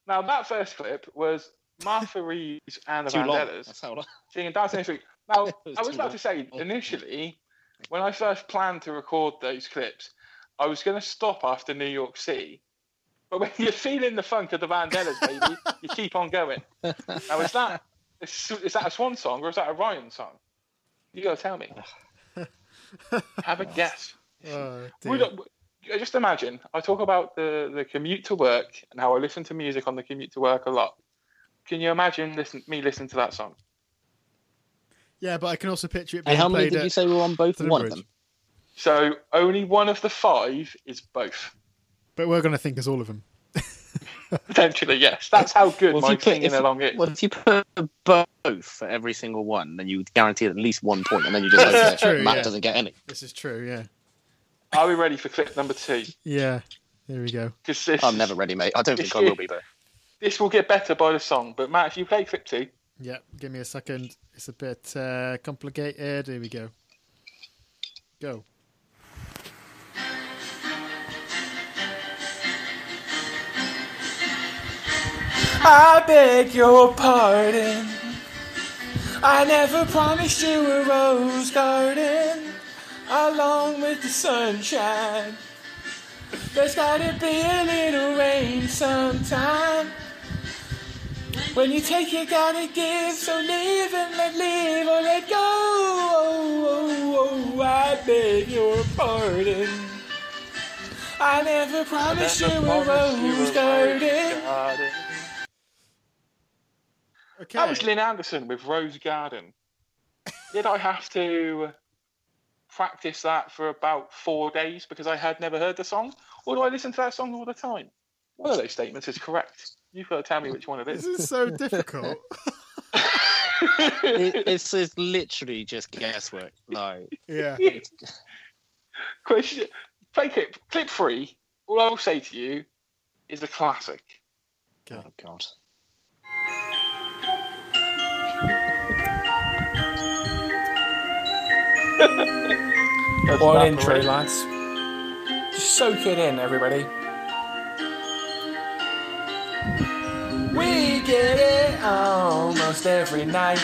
Now, that first clip was Martha Reeves and the Too. Vandellas That's how long. singing Dancing in the Street. Now, was I was about long. to say, oh. initially, when I first planned to record those clips, I was going to stop after New York City. But when you're feeling the funk of the Vandellas, baby, you keep on going. Now, is that is, is that a Swan song or is that a Ryan song? You got to tell me. Have a guess. Oh, dear. don't- uh, just imagine, I talk about the, the commute to work and how I listen to music on the commute to work a lot. Can you imagine listen, me listening to that song? Yeah, but I can also picture it And how many did you say were on both? Slimbridge. One of them. So only one of the five is both. But we're going to think as all of them. Potentially, yes. That's how good Well, if my you put- singing if- along is. Well, if you put both for every single one, then you guarantee at least one point, and then you just hope that True, Matt yeah. doesn't get any. This is true, yeah. Are we ready for clip number two? Yeah. There we go. This, I'm never ready, mate. I don't think I will be, but this will get better by the song. But Matt, if you play clip two, Yeah, give me a second. It's a bit uh, complicated. Here we go. Go. I beg your pardon. I never promised you a rose garden along with the sunshine. There's gotta be a little rain sometime. When you take, you gotta give. So live and let live or let go. Oh, oh, oh, I beg your pardon. I never promised you a rose garden. Garden. Okay. That was Lynn Anderson with Rose Garden. Did I have to practice that for about four days because I had never heard the song, or do I listen to that song all the time? One of those statements is correct. You've got to tell me which one it is. This is. is so difficult. It, it's, it's literally just guesswork. Like, yeah. Question: Play clip clip three. All I will say to you is a classic. oh god. That's What that an intro, already. lads. Just soak it in, everybody. We get it almost every night.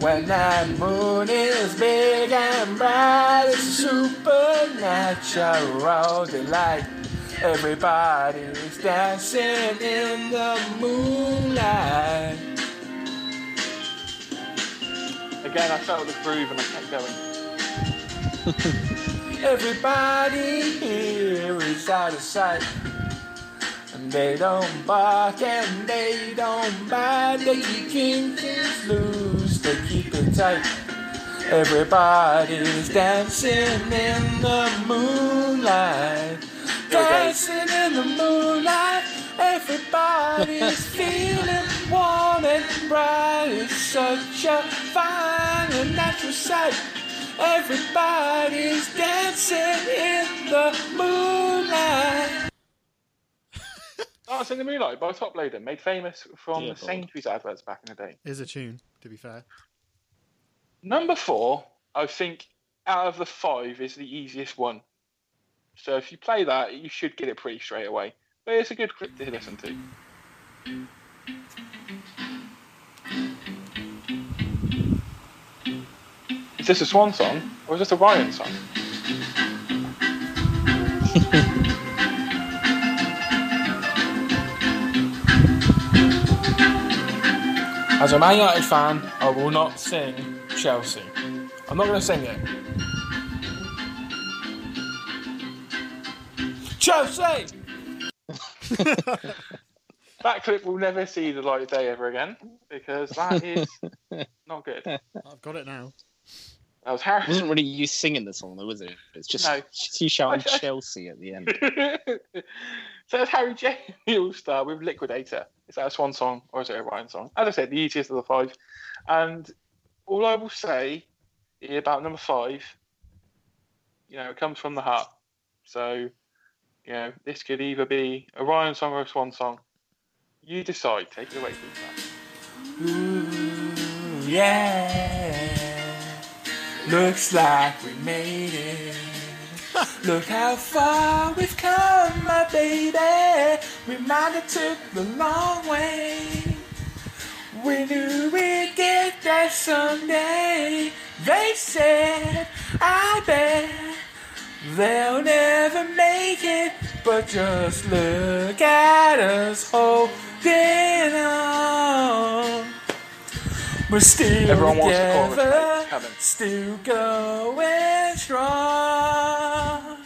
When that moon is big and bright, it's a supernatural delight. Everybody's dancing in the moonlight. Again, I felt the groove and I kept going. Everybody here is out of sight. And they don't bark and they don't bite. They keep things loose, they keep it tight. Everybody's dancing in the moonlight. Dancing in the moonlight. Everybody's feeling warm and bright. It's such a fine and natural sight. Everybody's dancing in the moonlight. Dance in the Moonlight by Toploader, made famous from Dear the God. Sainsbury's adverts back in the day. Is a tune, to be fair. Number four, I think out of the five is the easiest one. So if you play that, you should get it pretty straight away. But it's a good clip to listen to. Is this a Swan song or is this a Ryan song? As a Man United fan, I will not sing Chelsea. I'm not going to sing it. Chelsea! That clip will never see the light of day ever again because that is not good. I've got it now. That was It Harry. wasn't really you singing the song, though, was it? It's just, No. you shouting I- I- Chelsea at the end. so that's Harry J. All Star with Liquidator. Is that a Swan song or is it a Ryan song? As I said, the easiest of the five. And all I will say about number five, you know, it comes from the heart. So, you know, this could either be a Ryan song or a Swan song. You decide. Take it away, please. Ooh, yeah. Looks like we made it. Look how far we've come, my baby. We might have took the long way. We knew we'd get there someday. They said, I bet they'll never make it. But just look at us holding on. We're still Everyone wants the chorus, together. Come still going strong.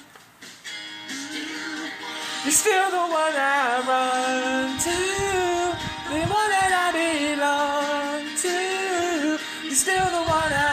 You're still the one I run to, the one that I belong to. You're still the one I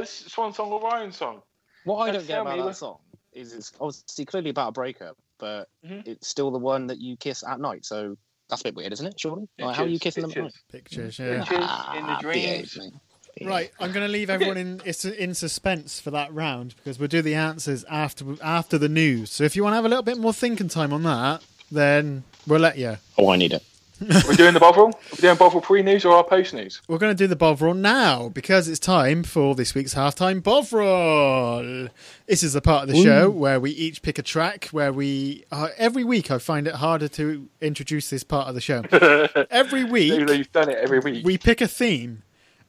That Swan song or Ryan song. What I don't get about me that what- song is it's obviously clearly about a breakup, but Mhm. it's still the one that you kiss at night. So that's a bit weird, isn't it? Surely, like, how are you Pictures, kissing them at night? Pictures, pictures. yeah. Pictures in the Ah, dreams. behave, Right, I'm going to leave everyone in in suspense for that round because we'll do the answers after after the news. So if you want to have a little bit more thinking time on that, then we'll let you. Oh, I need it. We're doing the Bovril? Are we doing Bovril pre news or our post news? We're going to do the Bovril now because it's time for this week's halftime Bovril. This is the part of the show where we each pick a track. Where we uh, every week I find it harder to introduce this part of the show. every week You've done it every week. we pick a theme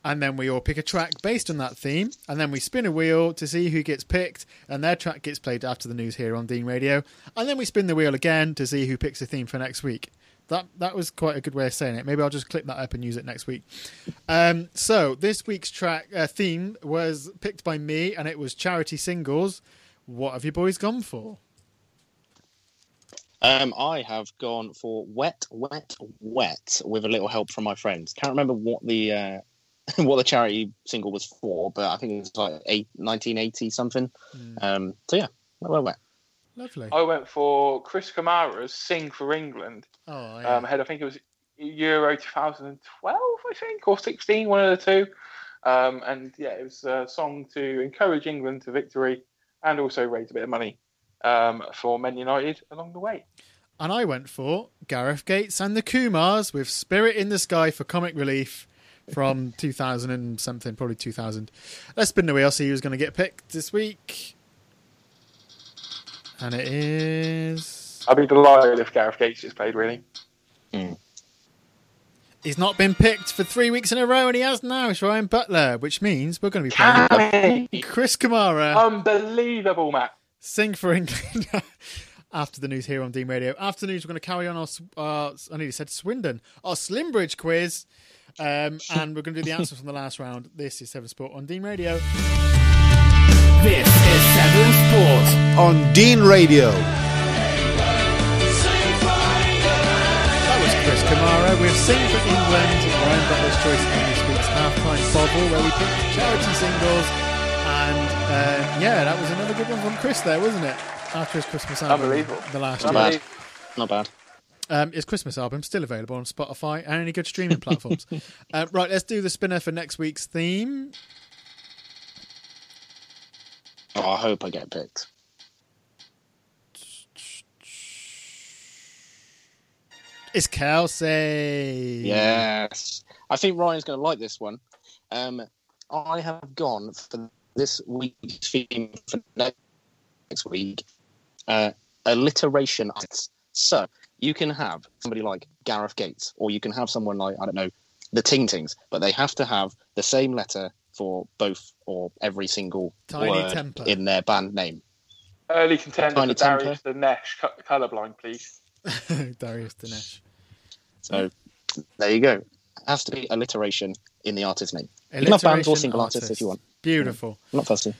and then we all pick a track based on that theme and then we spin a wheel to see who gets picked and their track gets played after the news here on Dean Radio and then we spin the wheel again to see who picks a theme for next week that that was quite a good way of saying it. Maybe I'll just clip that up and use it next week. Um, so this week's track uh, theme was picked by me, and it was charity singles. What have you boys gone for? Um, I have gone for wet, wet, wet with a little help from my friends. Can't remember what the uh, what the charity single was for, but I think it was like eight, 1980 something. Hmm. Um, so yeah, wet, wet, wet. Lovely. I went for Chris Kamara's "Sing for England." Oh, yeah. Um, ahead, I think it was Euro 2012, I think, or 16, one of the two. Um, and yeah, it was a song to encourage England to victory and also raise a bit of money um, for Men United along the way. and I went for Gareth Gates and the Kumars with "Spirit in the Sky" for comic relief from 2000 and something, probably 2000. Let's spin the wheel. See who's going to get picked this week. And it is. I'd be delighted if Gareth Gates is played, really. He's not been picked for three weeks in a row, and he has now. It's Ryan Butler, which means we're going to be playing Chris Kamara. Unbelievable, Matt. Sing for England after the news here on Dean Radio. After the news, we're going to carry on our, uh, I nearly said Swindon, our Slimbridge quiz. Um, and we're going to do the answers from the last round. This is Seven Sport on Dean Radio. This is Seven Sport. on Dean Radio. Kamara with Sing for England. Ryan Butler's choice on this week's halftime Bovril, where we picked charity singles. And uh, yeah, that was another good one from Chris there, wasn't it? After his Christmas album, Unbelievable. the last Not year. bad. Not bad. Um, his Christmas album still available on Spotify and any good streaming platforms. uh, right, let's do the spinner for next week's theme. Oh, I hope I get picked. It's Kelsey. Yes. I think Ryan's going to like this one. Um, I have gone for this week's theme for next week uh, alliteration artists. So you can have somebody like Gareth Gates, or you can have someone like, I don't know, the Ting Tings, but they have to have the same letter for both or every single Tiny word Temper. in their band name. Early contender Tiny for Darius temper. the Nesh, co- colourblind, please. Darius Danesh. So there you go. Has to be alliteration in the artist's name. You can have bands or single artists if you want. Beautiful. I'm not fussy.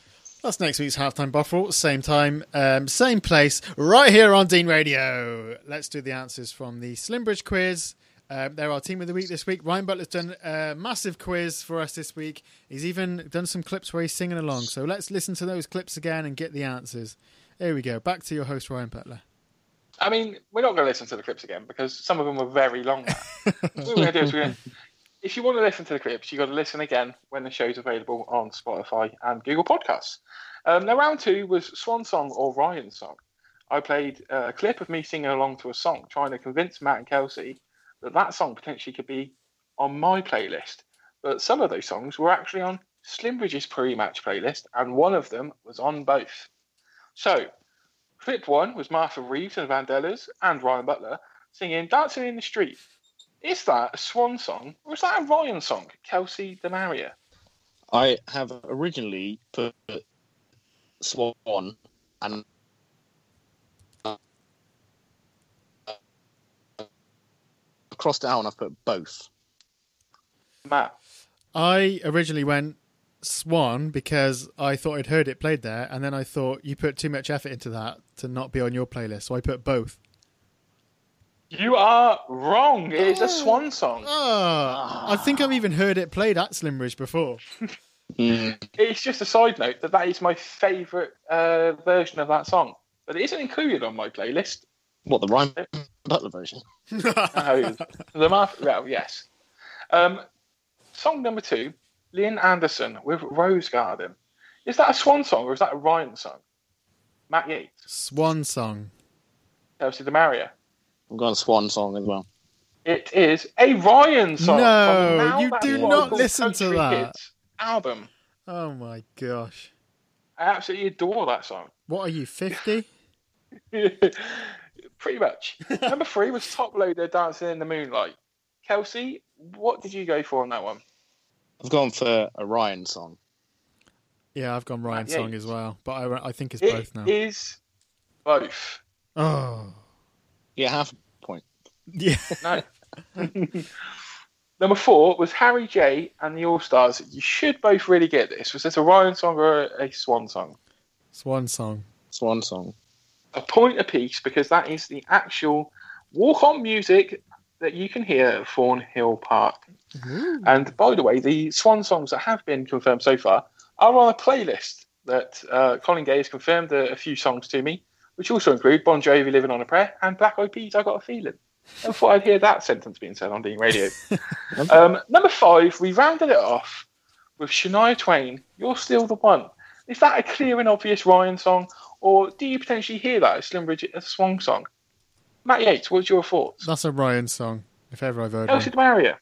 That's next week's halftime Bovril. Same time, um, same place, right here on Dean Radio. Let's do the answers from the Slimbridge quiz. Um, they're our team of the week this week. Ryan Butler's done a massive quiz for us this week. He's even done some clips where he's singing along. So let's listen to those clips again and get the answers. Here we go. Back to your host, Ryan Butler. I mean, we're not going to listen to the clips again because some of them were very long. What we're going to do is we're going to, if you want to listen to the clips, you've got to listen again when the show's available on Spotify and Google Podcasts. Um, now, round two was Swan Song or Ryan Song. I played uh, a clip of me singing along to a song, trying to convince Matt and Kelsey that that song potentially could be on my playlist. But some of those songs were actually on Slimbridge's pre-match playlist, and one of them was on both. So, clip one was Martha Reeves and Vandellas and Ryan Butler singing Dancing in the Street. Is that a Swan song or is that a Ryan song? Kelsey Demaria. I have originally put Swan and uh, across down. I've put both. Matt. I originally went Swan because I thought I'd heard it played there, and then I thought you put too much effort into that to not be on your playlist, so I put both. You are wrong. It is a Swan song. Oh, I think I've even heard it played at Slimbridge before. It's just a side note that that is my favourite uh, version of that song. But it isn't included on my playlist. What the Ryan Butler version? The Martha, well, yes. Um, song number two, Lynn Anderson with Rose Garden. Is that a Swan song or is that a Ryan song? Matt Yates, Swan song. Kelsey Demaria. I'm going Swan song as well. It is a Ryan song. No, you do not I Call listen to that. Kids album. Oh my gosh. I absolutely adore that song. What are you, 50? Pretty much. Number three was Toploader Dancing in the Moonlight. Kelsey, what did you go for on that one? I've gone for a Ryan song. Yeah, I've gone Ryan uh, Yeah. song as well, but I, I think it's It both now. is both. Oh, Yeah, half a point. Yeah. No. Number four was Harry J and the All Stars. You should both really get this. Was this a Ryan song or a Swan song? Swan song. Swan song. A point apiece because that is the actual walk on music that you can hear at Thornhill Park. And by the way, the Swan songs that have been confirmed so far are on a playlist that uh, Colin Gay has confirmed a, a few songs to me, which also include Bon Jovi Living on a Prayer and Black Eyed Peas I Got a Feeling. I thought I'd hear that sentence being said on Dean Radio. um, number five, we rounded it off with Shania Twain, You're Still the One. Is that a clear and obvious Ryan song, or do you potentially hear that as Slimbridge a swan song? Matt Yates, what's your thoughts? That's a Ryan song, if ever I've heard Elsie one. Maria.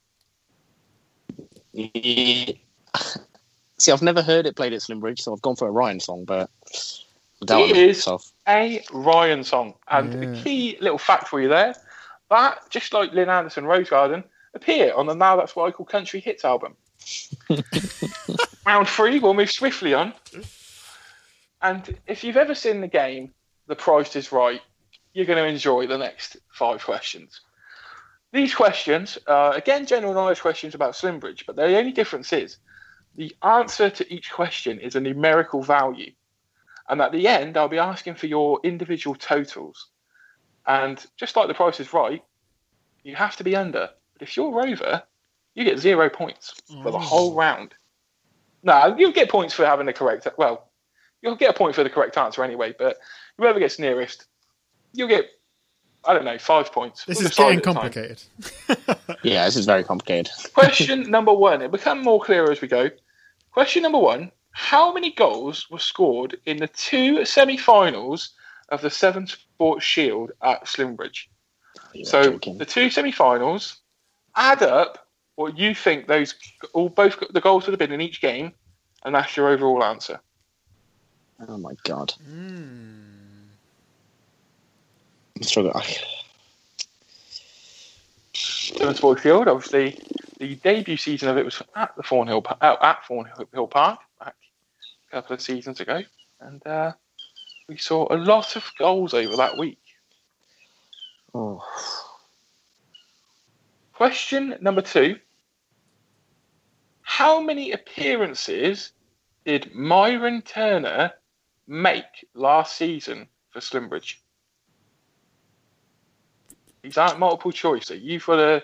Yeah. See, I've never heard it played at Slimbridge, so I've gone for a Ryan song, but I doubt It it is. myself. a Ryan song. And Yeah. a key little fact for you there that, just like Lynn Anderson Rose Garden, appear on the Now That's What I Call Country Hits album. Round three, we'll move swiftly on. And if you've ever seen the game, The Price is Right, you're going to enjoy the next five questions. These questions are, again, general knowledge questions about Slimbridge, but the only difference is the answer to each question is a numerical value. And at the end, I'll be asking for your individual totals. And just like the price is right, you have to be under. But if you're over, you get zero points for the whole mm. round. No, you'll get points for having the correct. Well, you'll get a point for the correct answer anyway. But whoever gets nearest, you'll get. I don't know, five points. This We'll is getting at the time. complicated. Yeah, this is very complicated. Question number one. It'll become more clear as we go. Question number one. How many goals were scored in the two semi finals of the Seven Sports Shield at Slimbridge? You're So joking. the two semi finals, add up what you think those all both the goals would have been in each game, and that's your overall answer. Oh my god. Hmm. I'm struggling. Sports Shield, obviously, the debut season of it was at the Thornhill Pa- uh, at Thornhill Park back a couple of seasons ago, and uh, we saw a lot of goals over that week. Oh. Question number two. How many appearances did Myron Turner make last season for Slimbridge? These aren't multiple choice, so you've got to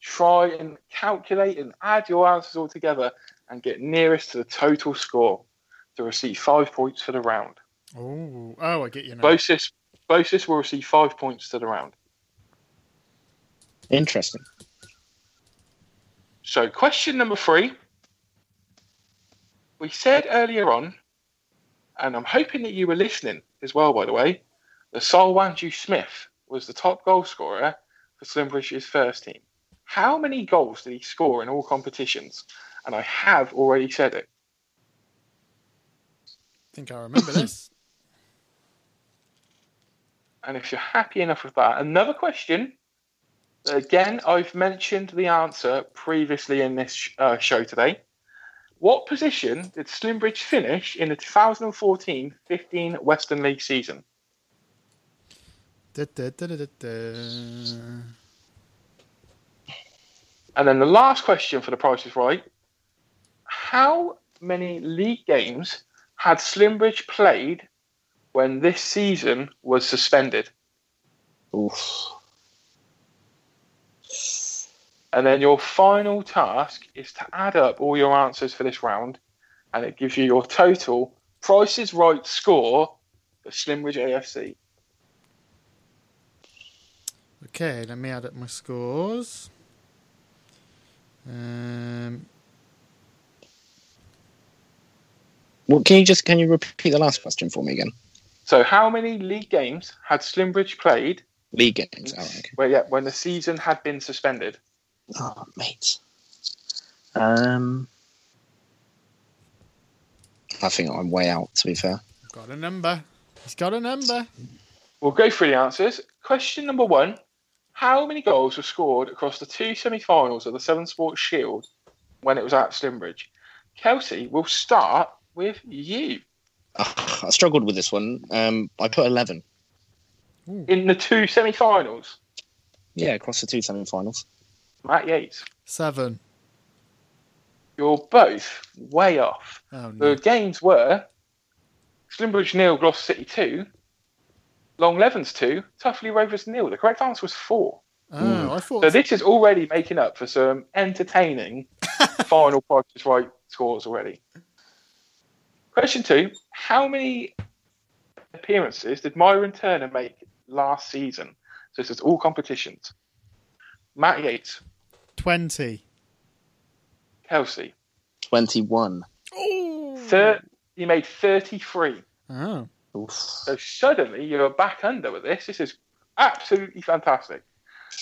try and calculate and add your answers all together and get nearest to the total score to receive five points for the round. Oh, oh, I get you now. Bosis, Bosis will receive five points to the round. Interesting. So, question number three. We said earlier on, and I'm hoping that you were listening as well, by the way, that Solwanju Smith was the top goal scorer for Slimbridge's first team. How many goals did he score in all competitions? And I have already said it. I think I remember this. And if you're happy enough with that, another question. Again, I've mentioned the answer previously in this uh, show today. What position did Slimbridge finish in the 2014 15 Western League season? Da, da, da. And then the last question for the Price is Right. How many league games had Slimbridge played when this season was suspended? Oof. And then your final task is to add up all your answers for this round, and it gives you your total Price is Right score for Slimbridge AFC. Okay, let me add up my scores. Um, Well, can you just can you repeat the last question for me again? So, how many league games had Slimbridge played? League games. Oh, okay. Well, yeah, when the season had been suspended. Oh, mate. Um, I think I'm way out. To be fair. got a number. He's got a number. We'll go through the answers. Question number one: How many goals were scored across the two semi-finals of the Seven Sports Shield when it was at Slimbridge? Kelsey, we'll start with you. Ah, I struggled with this one. Um, I put eleven. In the two semi-finals, Yeah, across the two semi-finals. Matt Yates. Seven. You're both way off. Oh The games were Slimbridge nil, Gloucester City two, Longlevens two, Tuffley Rovers nil. The correct answer was four. Oh, I hmm. thought. So this is already making up for some entertaining final prices right scores already. Question two: How many appearances did Myron Turner make last season? So this is all competitions. Matt Yates, Twenty. Kelsey, Twenty-one. thir- he made thirty-three. Oh. Oof. So suddenly you're back under with this. This is absolutely fantastic.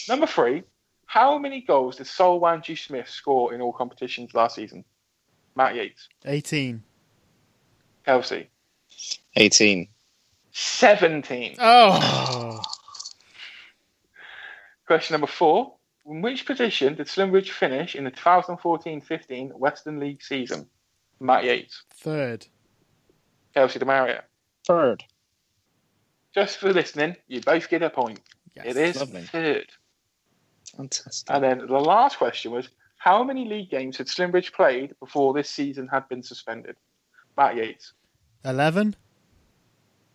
Number three, how many goals did Sol Wanji Smith score in all competitions last season? Matt Yates, Eighteen. Kelsey, Eighteen. 17. Oh. Question number four, in which position did Slimbridge finish in the 2014-15 Western League season? Matt Yates, Third. Kelsey DeMaria. Third. Just for listening, you both get a point. Yes. it is lovely. third. Fantastic. And then the last question was, how many league games had Slimbridge played before this season had been suspended? Matt Yates. Eleven.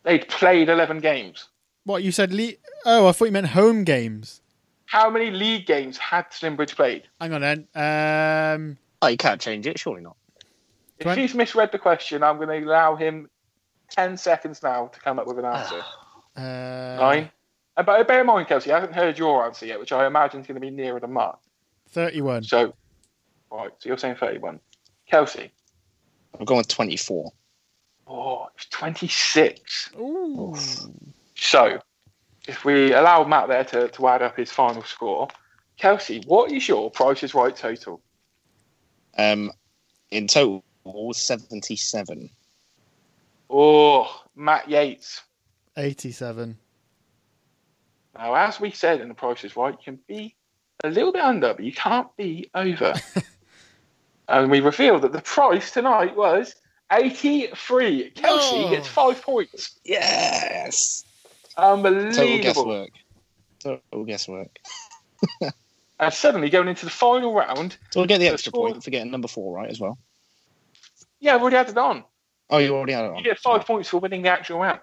They'd played 11 games. What you said? Le- oh, I thought you meant home games. How many league games had Slimbridge played? Hang on then. Um. Oh, you can't change it. Surely not. If Twen- he's misread the question, I'm going to allow him 10 seconds now to come up with an answer. Uh, Nine. Uh, But bear in mind, Kelsey, I haven't heard your answer yet, which I imagine is going to be nearer the mark. Thirty-one. So, right, so you're saying 31. Kelsey. I'm going with twenty-four. Oh, it's 26. Ooh. So, if we allow Matt there to, to add up his final score, Kelsey, what is your Price is Right total? Um, in total, seventy-seven. Oh, Matt Yates. Eighty-seven. Now, as we said in the Price is Right, you can be a little bit under, but you can't be over. and we revealed that the price tonight was 83. Kelsey Oh. gets five points. Yes. Unbelievable. Total guesswork. Total guesswork. And suddenly going into the final round, So we'll get the The extra score- point for getting number four right as well. yeah, we've already had it on. Oh, you already had it on. You get five points for winning the actual round.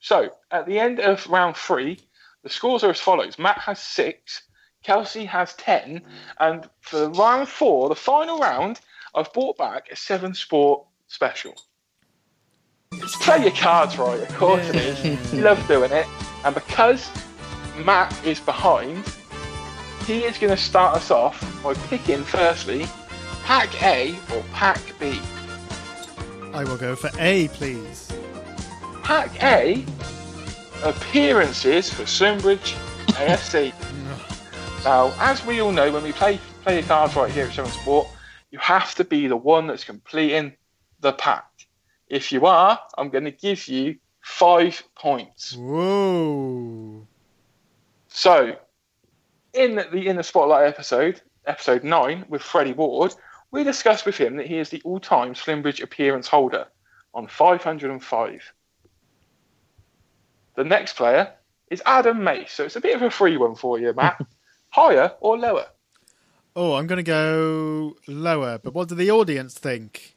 So at the end of round three, the scores are as follows: Matt has six, Kelsey has ten, and for round four, the final round, I've brought back a seven sport special. Play your cards right, of course it is. You love doing it, and because Matt is behind, he is going to start us off by picking firstly pack A or pack B. I will go for A, please. Pack A appearances for Slimbridge AFC. now, as we all know, when we play play the cards right here at Seven Sport, you have to be the one that's completing the pack. If you are, I'm going to give you five points. Whoa. So, in the in the spotlight episode, episode nine, with Freddy Ward, we discussed with him that he is the all-time Slimbridge appearance holder on 505. The next player is Adam Mace, so it's a bit of a free one for you, Matt. Higher or lower? Oh, I'm going to go lower. But what do the audience think?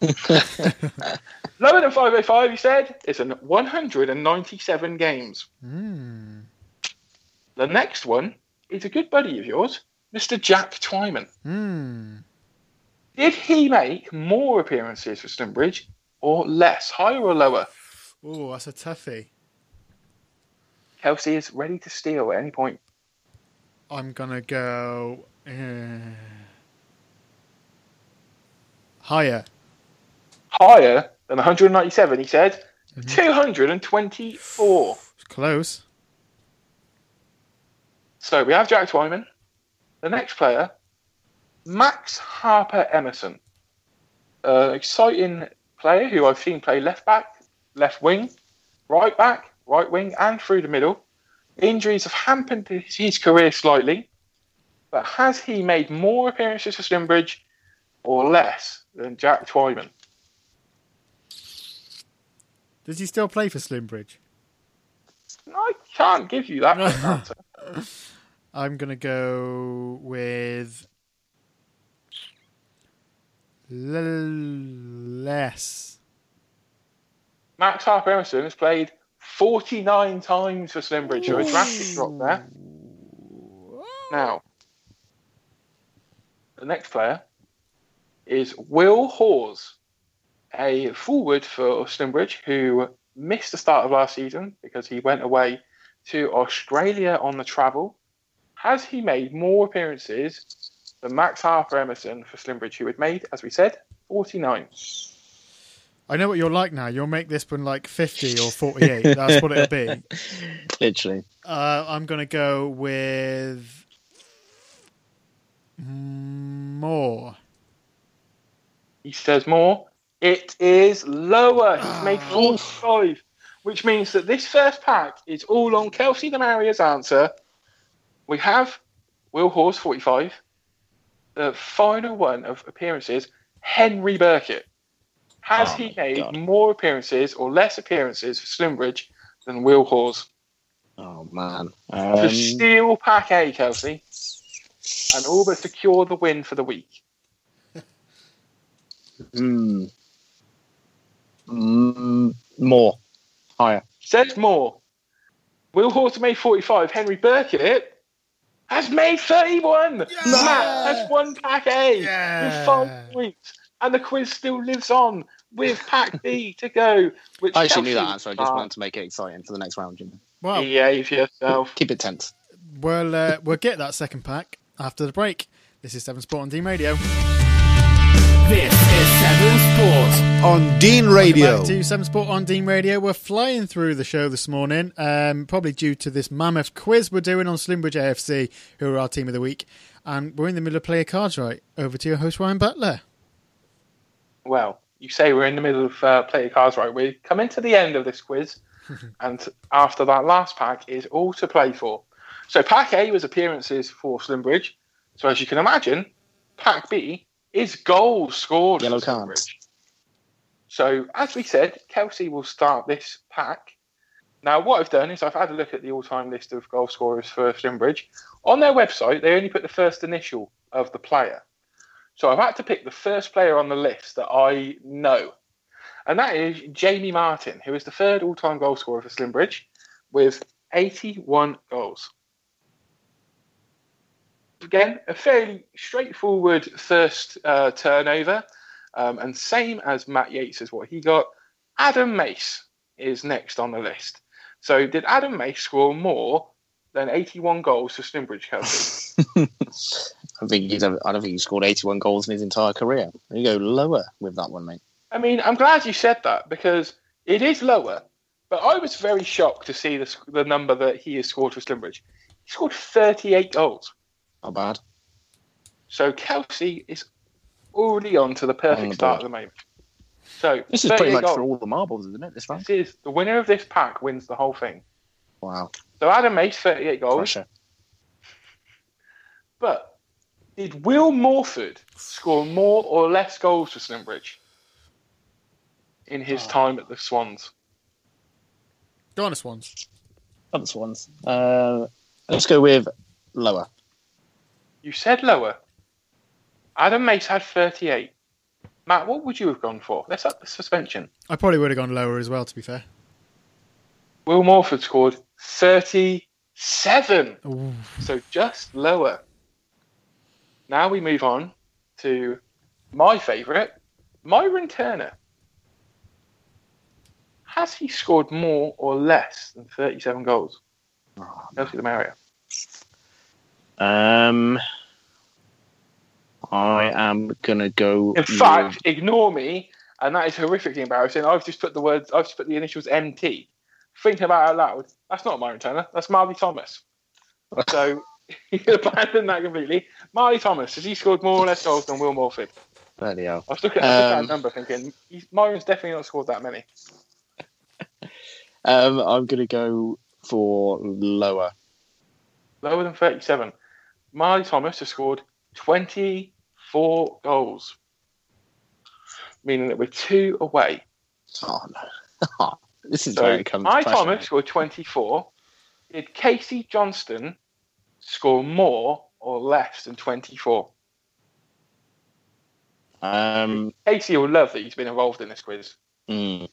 Lower than 505, you said. It's an 197 games. Hmm. The next one is a good buddy of yours, Mr. Jack Twyman. Hmm. Did he make more appearances for Stonebridge or less, higher or lower? Oh, that's a toughie. Kelsey is ready to steal at any point. I'm going to go. Uh, higher. Higher than 197, he said. 224. It's close. So we have Jack Twyman. The next player, Max Harper Emerson. Uh, exciting player who I've seen play left back, left wing, right back, right wing, and through the middle. Injuries have hampered his- career slightly, but has he made more appearances for Slimbridge or less than Jack Twyman? Does he still play for Slimbridge? I can't give you that answer. I'm going to go with less. Max Harper Emerson has played 49 times for Slimbridge, so a drastic drop there. Now, the next player is Will Hawes, a forward for Slimbridge who missed the start of last season because he went away to Australia on the travel. Has he made more appearances than Max Harper Emerson for Slimbridge, who had made, as we said, 49? I know what you're like now. You'll make this one like 50 or 48. That's what it'll be. Literally. Uh, I'm going to go with more. He says more. It is lower. He's made Oh. 45, which means that this first pack is all on Kelsey DeMaria's answer. We have Will Hawes, 45. The final one of appearances, Henry Burkett. Has Oh he made God. more appearances or less appearances for Slimbridge than Will Hawes? Oh man. to Um, steal pack A, Kelsey, and all but secure the win for the week. hmm. Mm, more. Higher. Says more. Will Horton made 45. Henry Burkett has made 31. Matt has won pack A Yeah. with five points. And the quiz still lives on with pack B to go. Which I actually knew that answer. I just wanted to make it exciting for the next round. You know? Well, Behave yourself. Keep it tense. we'll, uh, we'll get that second pack after the break. This is Seven Sport on Dean Radio. On Dean Radio. Back to Seven Sport on Dean Radio. We're flying through the show this morning, um, probably due to this mammoth quiz we're doing on Slimbridge AFC, who are our team of the week. And we're in the middle of player cards, right? Over to your host, Ryan Butler. Well, you say we're in the middle of uh, play cards right. We come into the end of this quiz, and after that last pack is all to play for. So pack A was appearances for Slimbridge. So as you can imagine, pack B is goals scored Yellow for cards. So as we said, Kelsey will start this pack. Now what I've done is I've had a look at the all-time list of goal scorers for Slimbridge. On their website, they only put the first initial of the player. So I've had to pick the first player on the list that I know. And that is Jamie Martin, who is the third all time goal scorer for Slimbridge with 81 goals. Again, a fairly straightforward first uh, turnover. Um, and same as Matt Yates is what he got. Adam Mace is next on the list. So did Adam Mace score more than 81 goals for Slimbridge, Kelsey? I think he's. I don't think he scored 81 goals in his entire career. You go lower with that one, mate. I mean, I'm glad you said that because it is lower. But I was very shocked to see the, the number that he has scored for Slimbridge. He scored 38 goals. Not bad. So Kelsey is already on to the perfect the start at the moment. So This is pretty much goals. for all the marbles, isn't it? This round. This is the winner of this pack wins the whole thing. Wow. So Adam Mace, 38 goals. Pressure. But did Will Morford score more or less goals for Slimbridge in his Oh. time at the Swans? Go on, the Swans. Other ones. Uh, let's go with lower. You said lower. Adam Mace had 38. Matt, what would you have gone for? Let's up the suspension. I probably would have gone lower as well, to be fair. Will Morford scored 37. Ooh. So just lower. Now we move on to my favourite, Myron Turner. Has he scored more or less than 37 goals? Kelsey DeMaria. Um, I am gonna go. In fact, ignore me, and that is horrifically embarrassing. I've just put the words, I've just put the initials MT. Thinking about it out loud, that's not Myron Turner, that's Marley Thomas. So you can abandon that completely. Marley Thomas, has he scored more or less goals than Will Morford? bloody hell. I was looking at, I was looking at Um, that number thinking, Myron's definitely not scored that many. Um, I'm gonna go for lower. Lower than 37. Marley Thomas has scored 24 goals, meaning that we're two away. Oh no, this is So very com- Marley pressure, Thomas scored 24. Did Casey Johnston score more or less than 24? Um, Casey will love that he's been involved in this quiz. mm,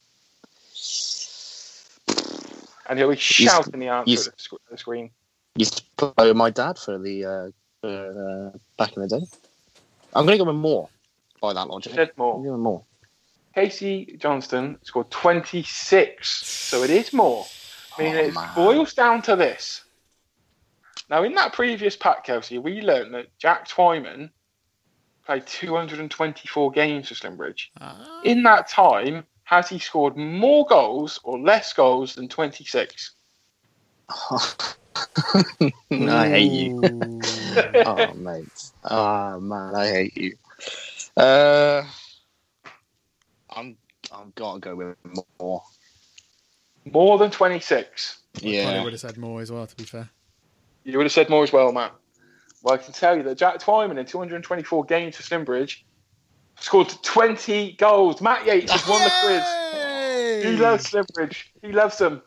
And he'll be shouting the answer at the sc- the screen. used to play with my dad for the uh, for, uh, back in the day. I'm going to go with more by that logic. Said I'm more. going more. Casey Johnston scored 26, so it is more. I mean, Oh, it man. boils down to this. Now, in that previous pack, Kelsey, we learned that Jack Twyman played 224 games for Slimbridge. Ah. In that time, has he scored more goals or less goals than 26? no, I hate you. Ooh. oh mate. Oh man, I hate you. Uh, I'm I'm gonna go with more. More than 26. Probably Yeah. would have said more as well. To be fair. You would have said more as well, Matt. Well, I can tell you that Jack Twyman in 224 games for Slimbridge scored 20 goals. Matt Yates has won the quiz. He loves Slimbridge. He loves them.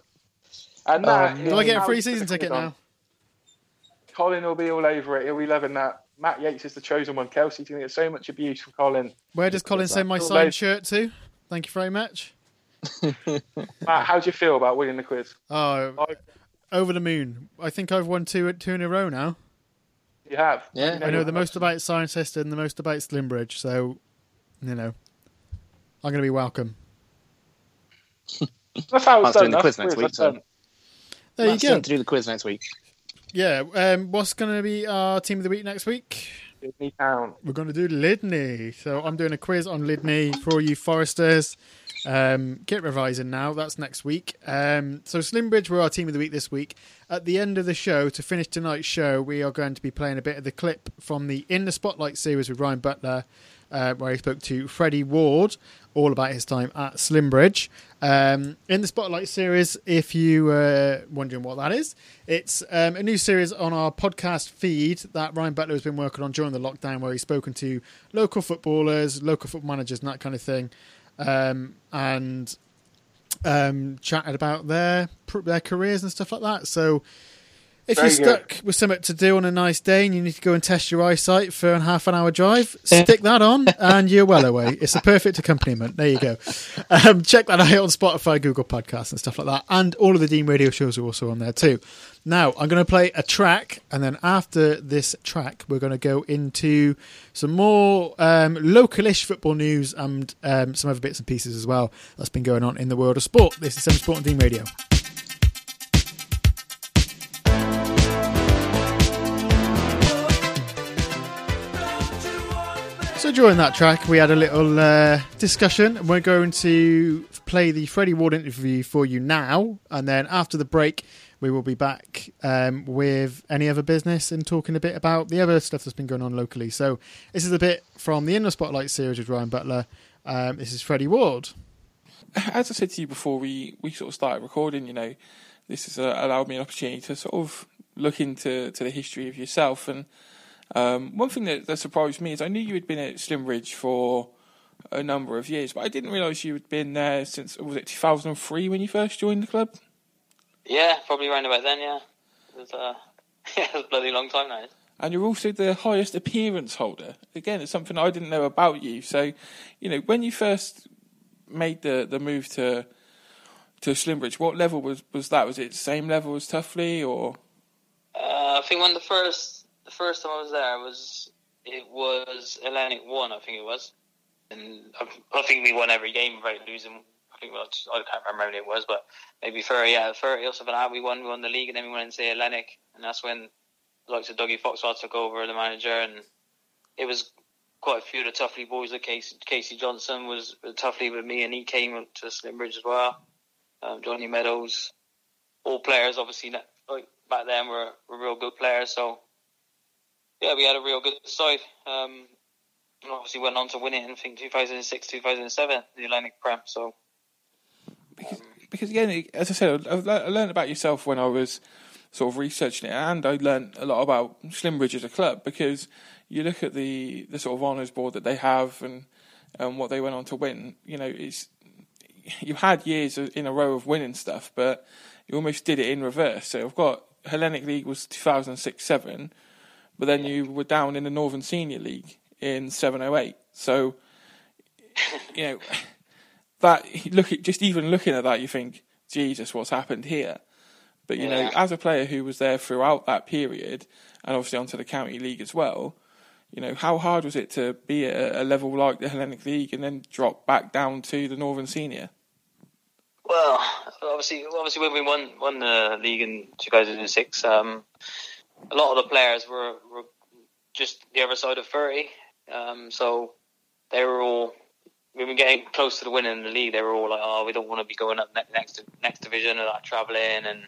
And that Um, Do I get a free season ticket now? Colin will be all over it. He'll be loving that. Matt Yates is the chosen one. Kelsey's going to get so much abuse from Colin. Where does Colin send my All signed shirt to? Thank you very much. Matt, how do you feel about winning the quiz? Oh, I- over the moon. I think I've won two two in a row now. You have. Yeah. You I know the most about Scientist and the most about Slimbridge, so you know I'm going to be welcome. That's how it's Matt's done. doing the quiz next week, so- There Matt's you go. going to do the quiz next week. Yeah. Um, what's going to be our team of the week next week? Disney Town. We're going to do Lydney. So I'm doing a quiz on Lydney for all you Foresters. Um, get revising now. That's next week. Um, so Slimbridge were our team of the week this week. At the end of the show, to finish tonight's show, we are going to be playing a bit of the clip from the In the Spotlight series with Ryan Butler, uh, where he spoke to Freddy Ward all about his time at Slimbridge. Um, in the Spotlight series, if you were wondering what that is, it's um, a new series on our podcast feed that Ryan Butler has been working on during the lockdown, where he's spoken to local footballers, local football managers, and that kind of thing, um, and um, chatted about their their careers and stuff like that. So. If Very you're good. stuck with something to do on a nice day and you need to go and test your eyesight for a half an hour drive, stick that on and you're well away. It's a perfect accompaniment. There you go. Um, check that out on Spotify, Google Podcasts, and stuff like that. And all of the Dean Radio shows are also on there too. Now, I'm going to play a track, and then after this track, we're going to go into some more um, localish football news and um, some other bits and pieces as well that's been going on in the world of sport. This is Seven Sport and Dean Radio. So during that track, we had a little uh, discussion. and We're going to play the Freddy Ward interview for you now, and then after the break, we will be back um, with any other business and talking a bit about the other stuff that's been going on locally. So this is a bit from the In the Spotlight series with Ryan Butler. Um, this is Freddy Ward. as I said to you before we, we sort of started recording, you know, this has uh, allowed me an opportunity to sort of look into to the history of yourself. And um, one thing that, that surprised me is I knew you had been at Slimbridge for a number of years, but I didn't realise you had been there since was it 2003 when you first joined the club. Yeah, probably around about then. Yeah, it was, uh, yeah, it was a bloody long time now. And you're also the highest appearance holder. Again, it's something I didn't know about you. So, you know, when you first made the, the move to to Slimbridge, what level was, was that? Was it same level as Tuffley or? Uh, I think when the first the first time I was there was it was Hellenic one. I think it was, and I, I think we won every game without losing. I think well, I can't remember many it was, but maybe thirty. Yeah, thirty or something that. We won. We won the league, and then we went into Hellenic, and that's when the likes of Dougie Foxwell took over the manager, and it was quite a few of the Tuffley boys. Like Casey, Casey Johnston was Tuffley with me, and he came to Slimbridge as well. Um, Johnny Meadows, all players obviously like back then were, were real good players. So yeah, we had a real good side. Um, and obviously went on to win it in I think 2006, 2007, the Hellenic Prem. So because, because again, as I said, I learned about yourself when I was sort of researching it, and I learned a lot about Slimbridge as a club because you look at the the sort of honours board that they have and and what they went on to win. You know, it's you had years in a row of winning stuff, but you almost did it in reverse. So I've got Hellenic League was 2006-7, but then you were down in the Northern Senior League in 708. So, you know, that look at just even looking at that, you think, Jesus, what's happened here? But you know, as a player who was there throughout that period, and obviously onto the county league as well, you know, how hard was it to be at a level like the Hellenic League and then drop back down to the Northern Senior? Well, obviously, obviously when we won won the league in 2006, um, a lot of the players were, were just the other side of 30. Um, so they were all we were getting close to the winning in the league. They were all like, "Oh, we don't want to be going up ne- next next division and like traveling and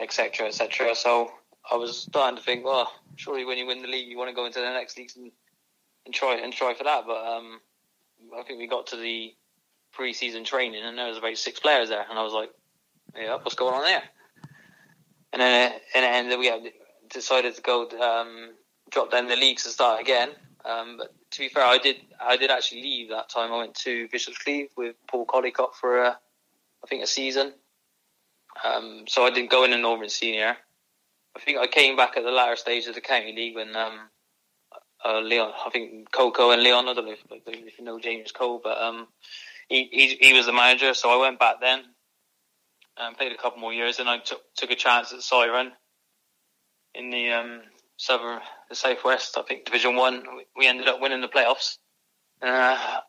etc. etc." So I was starting to think, well, surely when you win the league, you want to go into the next leagues and, and try and try for that. But um, I think we got to the pre-season training, and there was about six players there, and I was like, "Yeah, what's going on there?" And then, and then we had decided to go um, drop down the leagues and start again. Um, but to be fair, I did I did actually leave that time. I went to Bishop's Cleeve with Paul Collicutt for a, I think a season. Um, so I didn't go in the Northern Senior. I think I came back at the latter stage of the county league when um, uh, Leon, I think Coco and Leon. I don't know if, if you know James Cole, but um, he, he he was the manager. So I went back then and played a couple more years, and I took took a chance at Ciren in the um, southern, the southwest. I think Division One. We- ended up winning the playoffs. Uh,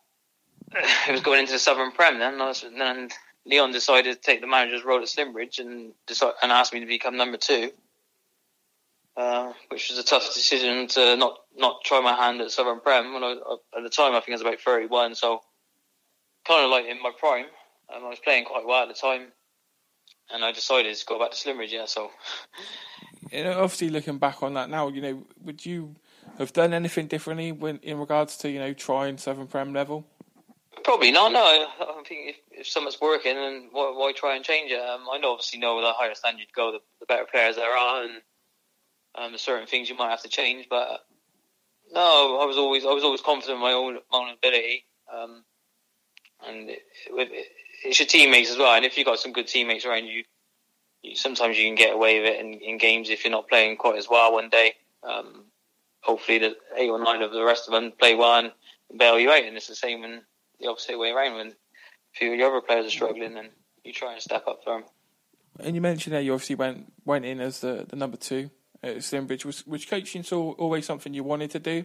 it was going into the Southern Prem then. and was, then Leon decided to take the manager's role at Slimbridge and decide, and asked me to become number two. Uh, which was a tough decision to not, not try my hand at Southern Prem. When I, at the time, I think I was about 31, so kind of like in my prime. Um, I was playing quite well at the time, and I decided to go back to Slimbridge. Yeah, so You know, obviously looking back on that now, you know, would you have done anything differently when in regards to you know trying Southern Prem level? Probably not. No, I I think if, if something's working, then why, why try and change it? Um, I know, obviously know the higher standard you go, the, the better players there are, and um, certain things you might have to change. But no, I was always I was always confident in my own my own ability, um, and it, it, it's your teammates as well. And if you've got some good teammates around you, you sometimes you can get away with it in, in games if you're not playing quite as well one day. Um, hopefully, the eight or nine of the rest of them play well and bail you out, and it's the same when the opposite way around when a few of your other players are struggling and you try and step up for them. And you mentioned there you obviously went went in as the, the number two at Slimbridge. Was was coaching always something you wanted to do?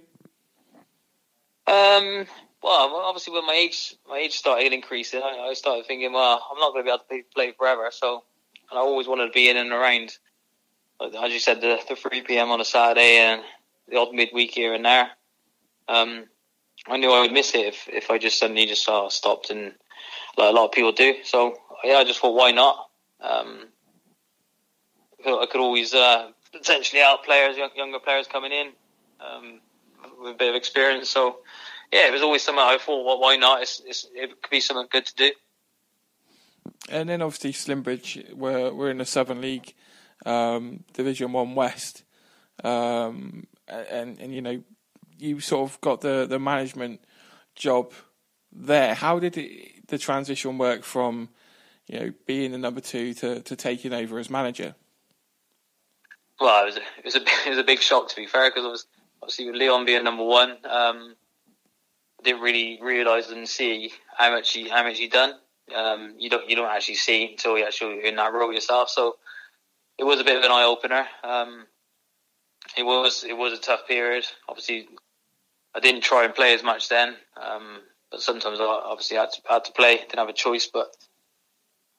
Um, well, obviously when my age my age started increasing, I, I started thinking, well, I'm not going to be able to play, forever, so and I always wanted to be in and around, as you said, the, the 3 p.m. on a Saturday and the odd midweek here and there. Um, I knew I would miss it if, if I just suddenly just uh, stopped and like a lot of people do. So yeah, I just thought, why not? Um, I could- always uh, potentially help players, young, younger players coming in um, with a bit of experience. So yeah, it was always something I thought, well, why not? It's, it's, it could be something good to do. And then obviously Slimbridge we're we're in the Southern League, um, Division One West, um, and and you know you sort of got the the management job there. How did it, the transition work from you know being the number two to, to taking over as manager? Well, it was a, it was a, it was a big shock to be fair because obviously with Leon being number one, um, didn't really realise and see how much he how much he done. Um, you don't you don't actually see until you actually in that role yourself. So it was a bit of an eye opener. Um, it was it was a tough period. Obviously, I didn't try and play as much then, um, but sometimes I obviously had to had to play. Didn't have a choice, but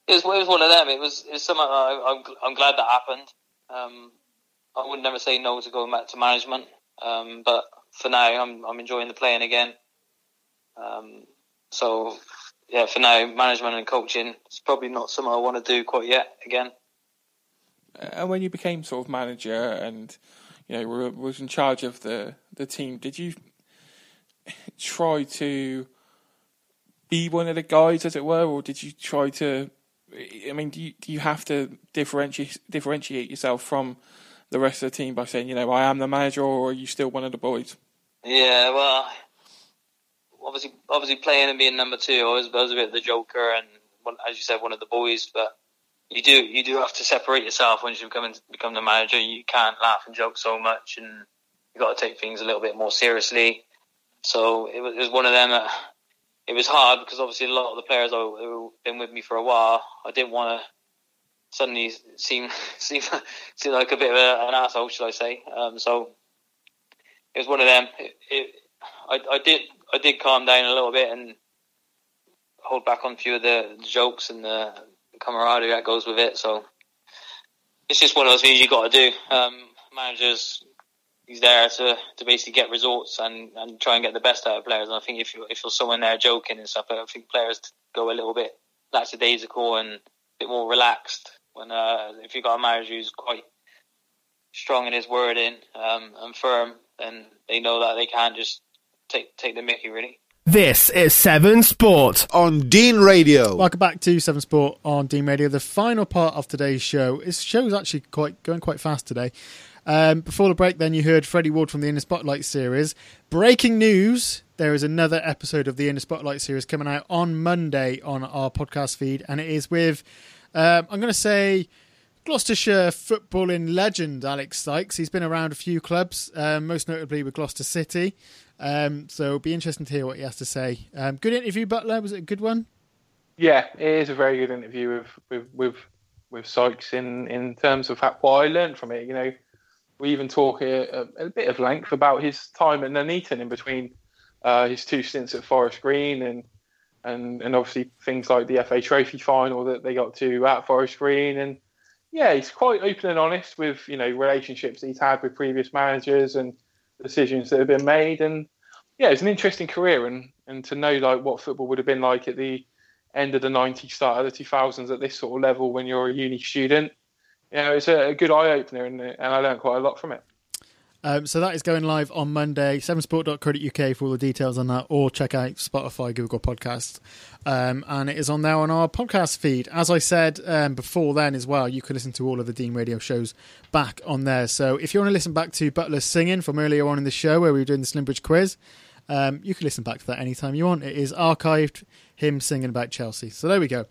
it was it was one of them. It was it's something I, I'm I'm glad that happened. Um, I would never say no to going back to management, um, but for now I'm I'm enjoying the playing again. Um, so yeah, for now management and coaching it's probably not something I want to do quite yet again. And when you became sort of manager and you know were, was in charge of the the team, did you try to be one of the guys, as it were, or did you try to? I mean, do you do you have to differentiate differentiate yourself from the rest of the team by saying, you know, I am the manager, or are you still one of the boys? Yeah, well, obviously, obviously playing and being number two, I was, I was a bit of the joker and, one, as you said, one of the boys. But you do you do have to separate yourself once you become become the manager. You can't laugh and joke so much, and you got to take things a little bit more seriously. So it was, it was one of them. That, it was hard because obviously a lot of the players who have been with me for a while, I didn't want to suddenly seem seem seem like a bit of a, an asshole, should I say? Um, so it was one of them. It, it, I, I did I did calm down a little bit and hold back on a few of the jokes and the camaraderie that goes with it. So it's just one of those things you got to do. Um, managers, he's there to, to basically get results and, and try and get the best out of players. And I think if you if you're someone there joking and stuff, I think players go a little bit lackadaisical and a bit more relaxed when uh, if you've got a manager who's quite strong in his wording um, and firm, then they know that they can't just take take the Mickey really. This is Seven Sport on Dean Radio. Welcome back to Seven Sport on Dean Radio. The final part of today's show. This show's actually quite going quite fast today. Um, before the break, then you heard Freddy Ward from the In the Spotlight series. Breaking news: there is another episode of the In the Spotlight series coming out on Monday on our podcast feed, and it is with um, I'm going to say Gloucestershire footballing legend Alex Sykes. He's been around a few clubs, um, most notably with Gloucester City. Um, so it'll be interesting to hear what he has to say. Um, good interview, Butler. Was it a good one? Yeah, it is a very good interview with with with, with Sykes in in terms of what I learned from it. You know, we even talk a, a, a bit of length about his time at Nuneaton in between uh, his two stints at Forest Green and and and obviously things like the FA Trophy final that they got to at Forest Green and yeah, he's quite open and honest with you know relationships he's had with previous managers and decisions that have been made. And yeah, it's an interesting career, and and to know like what football would have been like at the end of the '90s, start of the 2000s at this sort of level when you're a uni student. You know, it's a, a good eye opener, and, and I learned quite a lot from it. Um, so that is going live on Monday. Sevensport.co.uk for all the details on that, or check out Spotify, Google Podcasts, um, and it is on there on our podcast feed. As I said um, before, then as well, you can listen to all of the Dean Radio shows back on there. So if you want to listen back to Butler singing from earlier on in the show where we were doing the Slimbridge quiz, um, you can listen back to that anytime you want. It is archived, him singing about Chelsea. So there we go.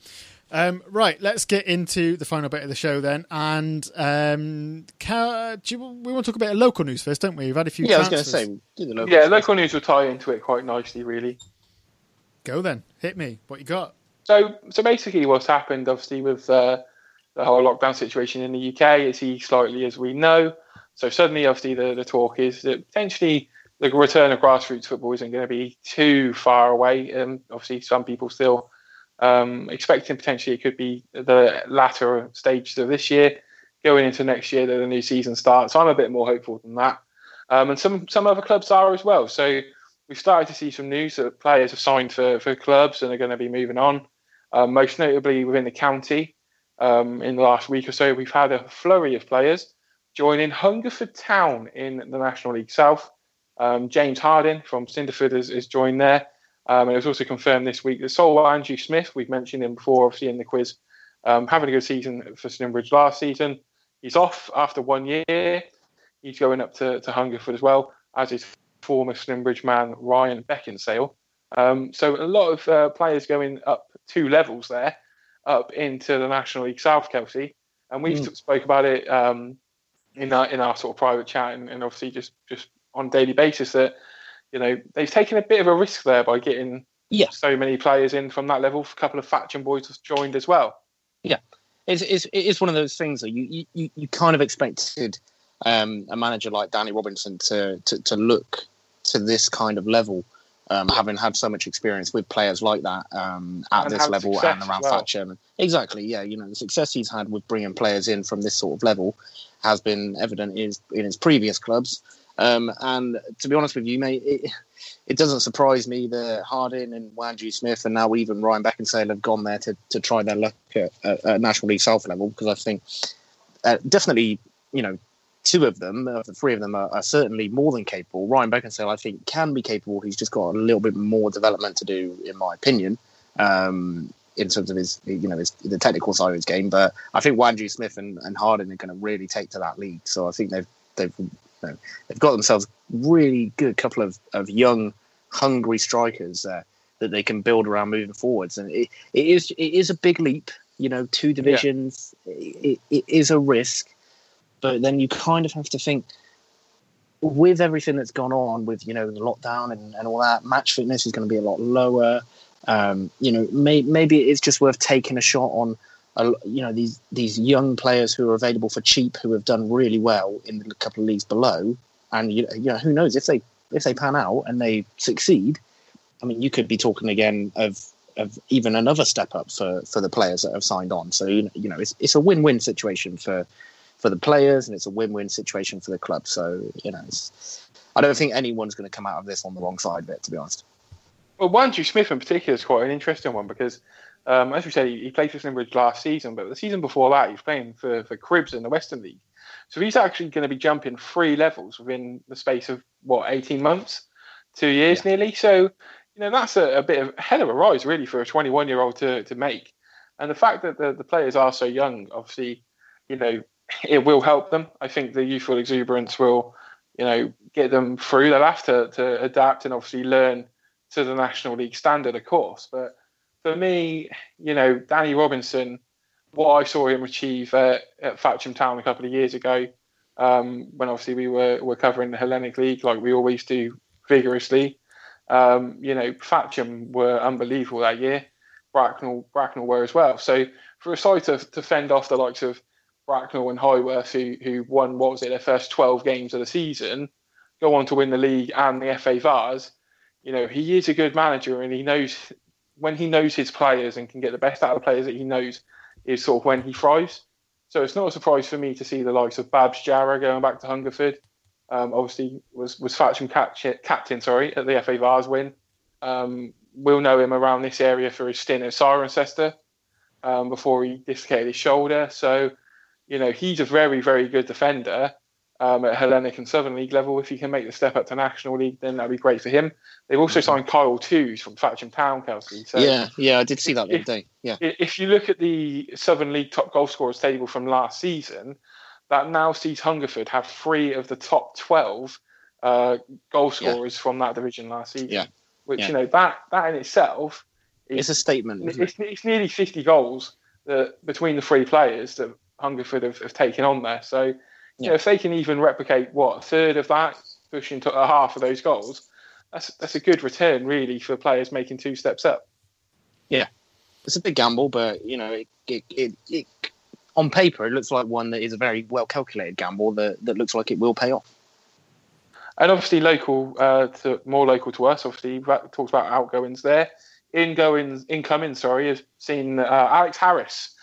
Um, right, let's get into the final bit of the show then. And um, can, you, we want to talk about local news first, don't we? We've had a few. Yeah, transfers. I was going to say, the local Yeah, stuff. local news will tie into it quite nicely, really. Go then, hit me. What you got? So, so basically, what's happened, obviously, with uh, the whole lockdown situation in the UK is he slightly, as we know. So suddenly, obviously, the, the talk is that potentially the return of grassroots football isn't going to be too far away. And obviously, some people still um, expecting potentially it could be the latter stages of this year, going into next year that the new season starts. So I'm a bit more hopeful than that. Um, and some some other clubs are as well. So we've started to see some news that players have signed for, for clubs and are going to be moving on. Um, most notably within the county, um, in the last week or so, we've had a flurry of players joining Hungerford Town in the National League South. Um, James Harding from Cinderford has, has joined there. Um, and it was also confirmed this week that Sol Andrew Smith, we've mentioned him before, obviously in the quiz, um, having a good season for Slimbridge last season. He's off after one year. He's going up to, to Hungerford as well, as his former Slimbridge man Ryan Beckinsale. Um, so a lot of uh, players going up two levels there, up into the National League South, Kelsey. And we've Mm. spoke about it um, in our in our sort of private chat, and, and obviously just just on a daily basis that you know they've taken a bit of a risk there by getting Yeah. so many players in from that level. A couple of faction boys have joined as well. Yeah, it's, it's, it is one of those things that you, you, you kind of expected um, a manager like Danny Robinson to, to, to look to this kind of level, um, having had so much experience with players like that um, at And this level success and around well. Thatcham. Exactly, yeah. You know, the success he's had with bringing players in from this sort of level has been evident in his, in his previous clubs. Um, and to be honest with you, mate, it, it doesn't surprise me that Harding and Wanju Smith and now even Ryan Beckinsale have gone there to, to try their luck at, at, at National League South level because I think uh, definitely, you know, two of them, uh, the three of them are, are certainly more than capable. Ryan Beckinsale, I think, can be capable. He's just got a little bit more development to do, in my opinion, um, in terms of his, you know, his, the technical side of his game. But I think Wanju Smith and, and Harding are going to really take to that league. So I think they've they've they've got themselves really good couple of, of young, hungry strikers uh, that they can build around moving forwards. And it, it is it is a big leap You know, two divisions it, it is a risk, but then you kind of have to think with everything that's gone on with you know the lockdown and, and all that match fitness is going to be a lot lower. Um, you know may, maybe it's just worth taking a shot on you know these these young players who are available for cheap who have done really well in the couple of leagues below and you, you know who knows if they if they pan out and they succeed i mean you could be talking again of of even another step up for for the players that have signed on so you know, it's it's a win-win situation for for the players and it's a win-win situation for the club. So you know, I don't think anyone's going to come out of this on the wrong side of it, to be honest. Well, Andrew Smith in particular is quite an interesting one because, um, as we said, he, he played for Slimbridge last season, but the season before that, he was playing for, for Cribbs in the Western League. So he's actually going to be jumping three levels within the space of what eighteen months, two years yeah. nearly. So you know that's a, a, bit of a hell of a rise really for a twenty-one-year-old to to make. And the fact that the, the players are so young, obviously, you know, it will help them. I think the youthful exuberance will, you know, get them through. They'll have to, to adapt and obviously learn to the National League standard, of course. But for me, you know, Danny Robinson, what I saw him achieve at, at Town a couple of years ago, um, when obviously we were, were covering the Hellenic League like we always do vigorously. Um, you know, Thatcham were unbelievable that year. Bracknell, Bracknell were as well. So for a side to, to fend off the likes of Bracknell and Highworth, who who won what was it their first twelve games of the season, go on to win the league and the FA Vase. You know he is a good manager, and he knows when he knows his players and can get the best out of the players that he knows is sort of when he thrives. So it's not a surprise for me to see the likes of Babs Jarrah going back to Hungerford. Um, obviously was was Thatcham captain, sorry, at the FA Vase win. Um, we'll know him around this area for his stint at Cirencester um, before he dislocated his shoulder. So you know, he's a very, very good defender um, at Hellenic and Southern League level. If he can make the step up to National League, then that'd be great for him. They've also signed Kyle Twos from Thatcham Town, Kelsey. So yeah, yeah, I did see that the other day. Yeah. If you look at the Southern League top goal scorers table from last season, that now sees Hungerford have three of the top 12 uh, goal scorers yeah. from that division last season. Yeah. Which, yeah. you know, that, that in itself is, it's a statement. It's, it? it's, nearly 50 goals that, between the three players that Hungerford have, have taken on there. So, you yeah. know, if they can even replicate what a third of that, pushing to a half of those goals, that's that's a good return really for players making two steps up. Yeah, it's a big gamble, but you know, it, it, it, it on paper it looks like one that is a very well calculated gamble that, that looks like it will pay off. And obviously, local uh, to more local to us. Obviously, talks about outgoings there. Ingoings, incoming, sorry, has seen uh, Alex Harris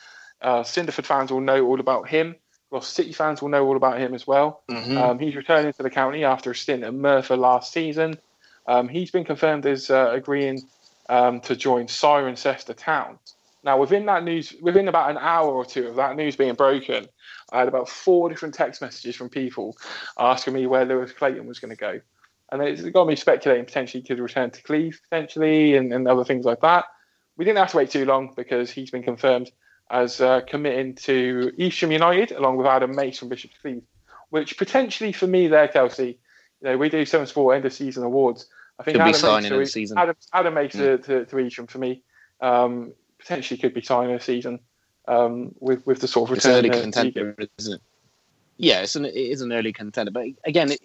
uh, Cinderford fans will know all about him. Well, City fans will know all about him as well. Mm-hmm. Um, he's returning to the county after a stint at Merthyr last season. Um, he's been confirmed as uh, agreeing um, to join Cirencester Town. Now, within that news, within about an hour or two of that news being broken, I had about four different text messages from people asking me where Lewis Clayton was going to go. And it got me speculating potentially he could return to Cleeve, potentially, and, and other things like that. We didn't have to wait too long because he's been confirmed as uh, committing to Evesham United along with Adam Mace from Bishop's Cleeve, which potentially for me there, Kelsey, you know, we do Seven Sport end of season awards. I think could Adam be signing Mace, season. Adam, Adam Mace mm. to, to, Evesham for me um, potentially could be signing a season um, with with the sort of return. It's early contender, isn't it? Yeah, it's an, it is an early contender. But again, it,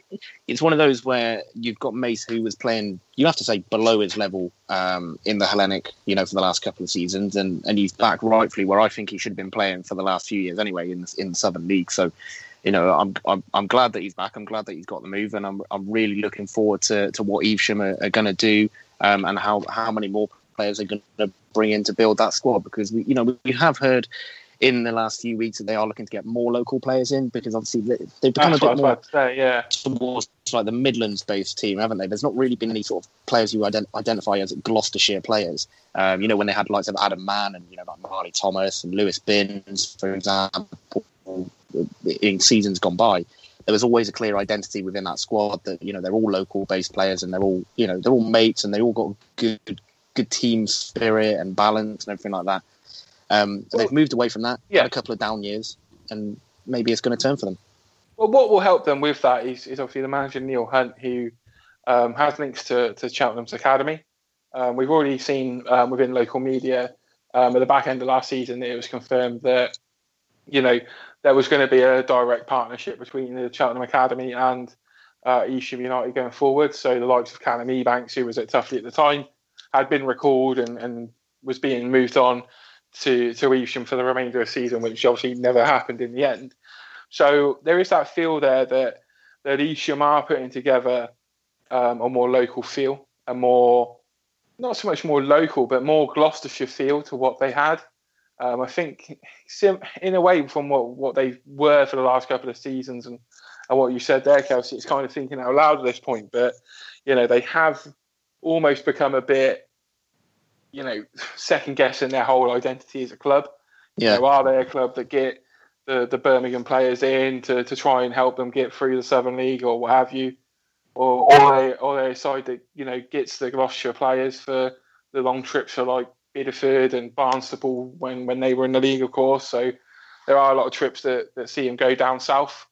it's one of those where you've got Mace who was playing, you have to say, below his level um, in the Hellenic, you know, for the last couple of seasons. And, and he's back rightfully where I think he should have been playing for the last few years anyway in the, in the Southern League. So, you know, I'm, I'm, I'm glad that he's back. I'm glad that he's got the move. And I'm, I'm really looking forward to, to what Evesham are, are going to do um, and how, how many more players are going to bring in to build that squad. Because, we, you know, we have heard in the last few weeks that they are looking to get more local players in because obviously they've become That's a bit more say, yeah. towards like the Midlands based team, haven't they? There's not really been any sort of players you ident- identify as Gloucestershire players. Um, you know, when they had likes of Adam Mann and, you know, like Marley Thomas and Lewis Binns, for example, in seasons gone by, there was always a clear identity within that squad that, you know, they're all local based players and they're all, you know, they're all mates and they all got good, good team spirit and balance and everything like that. Um, well, they've moved away from that. Yeah. A couple of down years, and maybe it's going to turn for them. Well, what will help them with that is, is obviously the manager Neil Hunt, who um, has links to, to Cheltenham's academy. Um, we've already seen um, within local media um, at the back end of last season, it was confirmed that you know there was going to be a direct partnership between the Cheltenham Academy and uh, Evesham United going forward. So the likes of Callum Ebanks, who was at Tuffley at the time, had been recalled and, and was being moved on to to Evesham for the remainder of the season, which obviously never happened in the end. So there is that feel there that that Evesham are putting together um, a more local feel, a more not so much more local, but more Gloucestershire feel to what they had. Um, I think, in a way, from what, what they were for the last couple of seasons, and, and what you said there, Kelsey, it's kind of thinking out loud at this point. But you know, they have almost become a bit, you know, second guessing their whole identity as a club. Yeah, you know, are they a club that get the, the Birmingham players in to, to try and help them get through the Southern League or what have you? Or, or they or they a side that you know gets the Gloucestershire players for the long trips for like Bideford and Barnstaple when, when they were in the league, of course. So there are a lot of trips that, that see them go down south,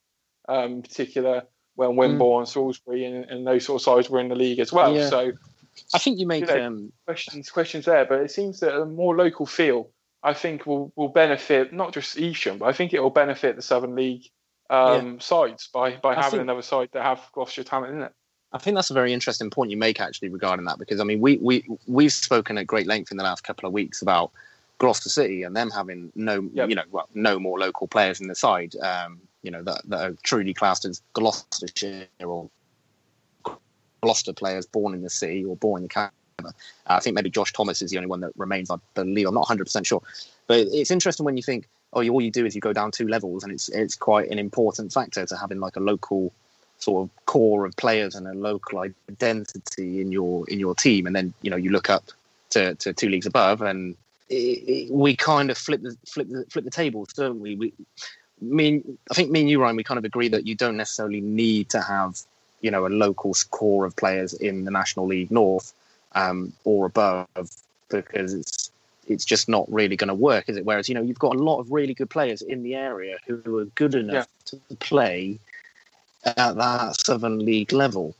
um, in particular when mm. Wimborne, mm. Salisbury, and, and, those sort of sides were in the league as well. Yeah. So I think you make you know, um... questions questions there, but it seems that a more local feel I think will will benefit not just Evesham, but I think it will benefit the Southern League um, yeah. sides by by I having think, another side that have Gloucestershire talent in it. I think that's a very interesting point you make actually regarding that because I mean we we we've spoken at great length in the last couple of weeks about Gloucester City and them having no yep. you know well no more local players in the side um, you know that, that are truly classed as Gloucestershire or Gloucester players born in the city or born in the uh, I think maybe Josh Thomas is the only one that remains. I believe I'm not 100 percent sure, but it's interesting when you think, oh, all you do is you go down two levels, and it's it's quite an important factor to having like a local sort of core of players and a local identity in your in your team, and then you know you look up to, to two leagues above, and it, it, we kind of flip the flip the flip the tables, don't we? We mean I think me and you, Ryan, we kind of agree that you don't necessarily need to have you know a local core of players in the National League North um, or above because it's it's just not really going to work, is it? Whereas you know you've got a lot of really good players in the area who are good enough yeah. to play at that Southern League level.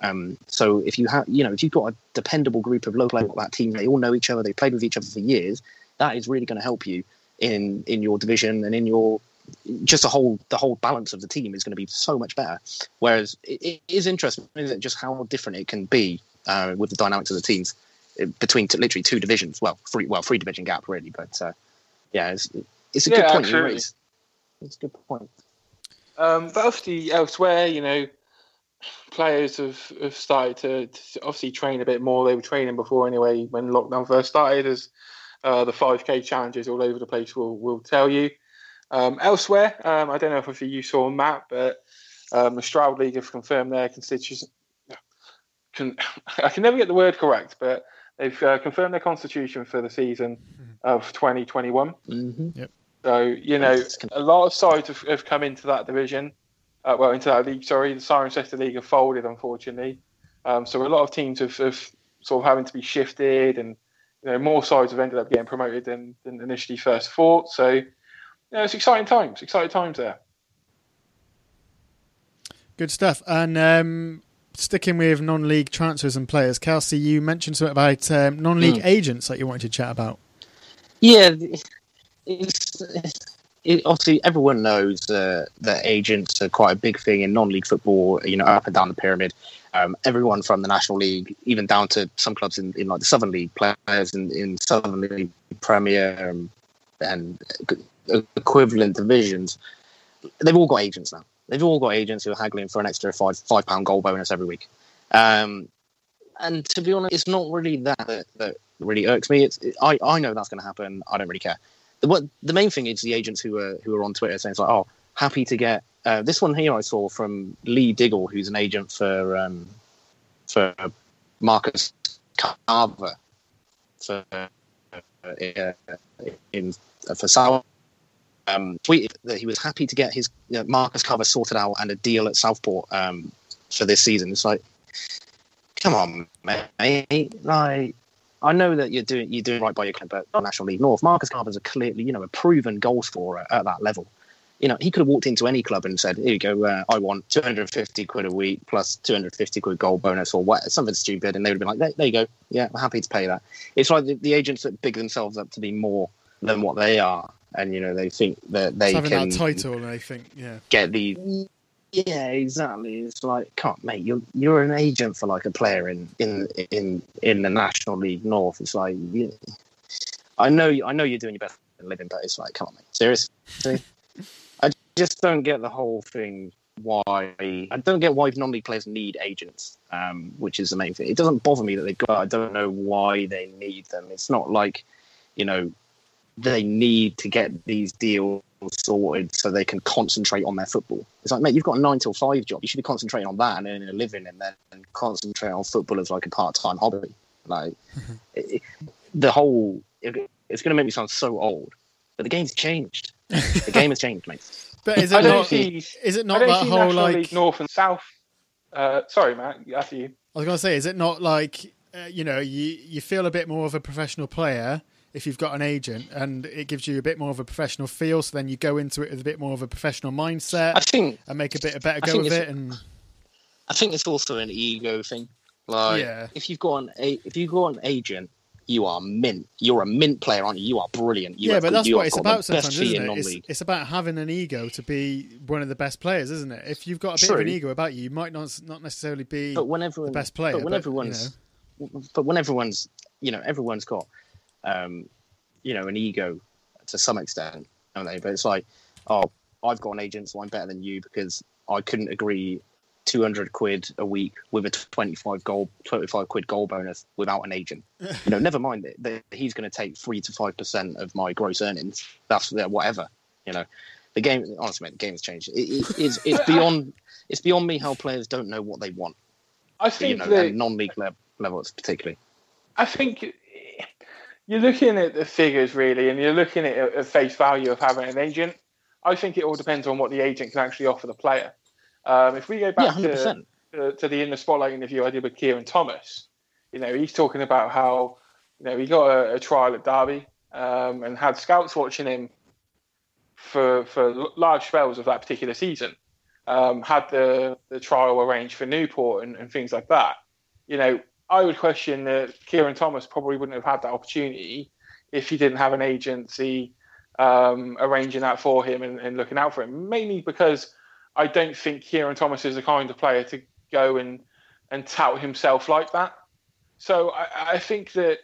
Um, so if you have, you know, if you've got a dependable group of local that team, they all know each other, they've played with each other for years. That is really going to help you in in your division and in your just the whole the whole balance of the team is going to be so much better. Whereas it, it is interesting, isn't it, just how different it can be uh, with the dynamics of the teams uh, between t- literally two divisions. Well, three well three division gap really, but uh, yeah, it's, it's a yeah, good point you raise. It's a good point. Um, but obviously elsewhere, you know, players have, have started to, to, obviously train a bit more. They were training before anyway when lockdown first started, as uh, the 5k challenges all over the place will will tell you. Um, elsewhere, um, I don't know if you saw Matt, but um, the Stroud League have confirmed their constitution, can, I can never get the word correct, but they've uh, confirmed their constitution for the season mm-hmm. of 2021. Mm-hmm. Yep. So you know, a lot of sides have, have come into that division, uh, well, into that league. Sorry, the Cirencester League have folded, unfortunately. Um, so a lot of teams have, have, sort of having to be shifted, and you know, more sides have ended up getting promoted than, than initially first thought. So, you know, it's exciting times. Exciting times there. Good stuff. And um, sticking with non-league transfers and players, Kelsey, you mentioned something about um, non-league mm. agents that you wanted to chat about. Yeah, it's, it, obviously everyone knows uh, that agents are quite a big thing in non-league football. You know, up and down the pyramid. Um, everyone from the National League, even down to some clubs in, in like the Southern League, players in, in Southern League Premier um, and equivalent divisions, they've all got agents now. They've all got agents who are haggling for an extra five five pound goal bonus every week. Um, and to be honest, it's not really that that, that really irks me. It's it, I I know that's going to happen. I don't really care. The what the main thing is the agents who are who are on Twitter saying it's like, oh, happy to get uh, this one here. I saw from Lee Diggle, who's an agent for um, for Marcus Carver for uh, in for South um, tweeted that he was happy to get his you know, Marcus Carver sorted out and a deal at Southport um, for this season. It's like, come on, mate. Like, I know that you're doing you're doing right by your club, but National League North, Marcus Carver's a clearly you know a proven goal scorer at that level. you know, he could have walked into any club and said, "Here you go, uh, I want 250 quid a week plus 250 quid goal bonus or what, something stupid," and they would have been like, there, there, you go, yeah, I'm happy to pay that." It's like the, the agents that big themselves up to be more than what they are, and you know, they think that they having can that title, and I think, yeah, get the. Yeah, exactly. It's like, can't mate, you're you're an agent for like a player in in in in the National League North. It's like, you, I know, I know you're doing your best living, but it's like, come on, mate, seriously I just don't get the whole thing. Why I don't get why non-league players need agents, um, which is the main thing. It doesn't bother me that they've got. I don't know why they need them. It's not like, you know, they need to get these deals sorted so they can concentrate on their football. It's like, mate, you've got a nine till five job. You should be concentrating on that and earning a living, and then concentrate on football as like a part-time hobby. Like it, the whole, it, it's going to make me sound so old, but the game's changed. the game has changed, mate. But is it don't see. is it I not don't that see whole National like? League North and South. Uh, sorry, Matt. After you. I was going to say, is it not like uh, you know you you feel a bit more of a professional player if you've got an agent, and it gives you a bit more of a professional feel. So then you go into it with a bit more of a professional mindset I think and make a bit a better I go of it. And I think it's also an ego thing. Like, Yeah. if you've got an if you've got an agent, you are mint. You're a mint player, aren't you? You are brilliant. You yeah, but that's what it's about sometimes, isn't it? It's, it's about having an ego to be one of the best players, isn't it? If you've got a bit of an ego about you, you might not not necessarily be But when everyone, the best player. but when but, everyone's, but when everyone's, you know, everyone's got, um, you know, an ego to some extent, don't they? But it's like, oh, I've got an agent, so I'm better than you because I couldn't agree 200 quid a week with a 25 goal 25 quid goal bonus without an agent. You know never mind that, that he's going to take 3 to 5% of my gross earnings. That's yeah, whatever you know. The game honestly mate, the game has changed. It, it, it's, it's beyond it's beyond me how players don't know what they want. I think you think know that non-league level, levels particularly. I think you're looking at the figures really, and you're looking at at face value of having an agent. I think it all depends on what the agent can actually offer the player. Um, if we go back 100% to, to, to the in the spotlight interview I did with Kieran Thomas, you know, he's talking about how you know he got a, a trial at Derby um, and had scouts watching him for for large spells of that particular season. Um, had the the trial arranged for Newport and, and things like that. You know, I would question that Kieran Thomas probably wouldn't have had that opportunity if he didn't have an agency um, arranging that for him and, and looking out for him. Mainly because I don't think Kieran Thomas is the kind of player to go and and tout himself like that. So I, I think that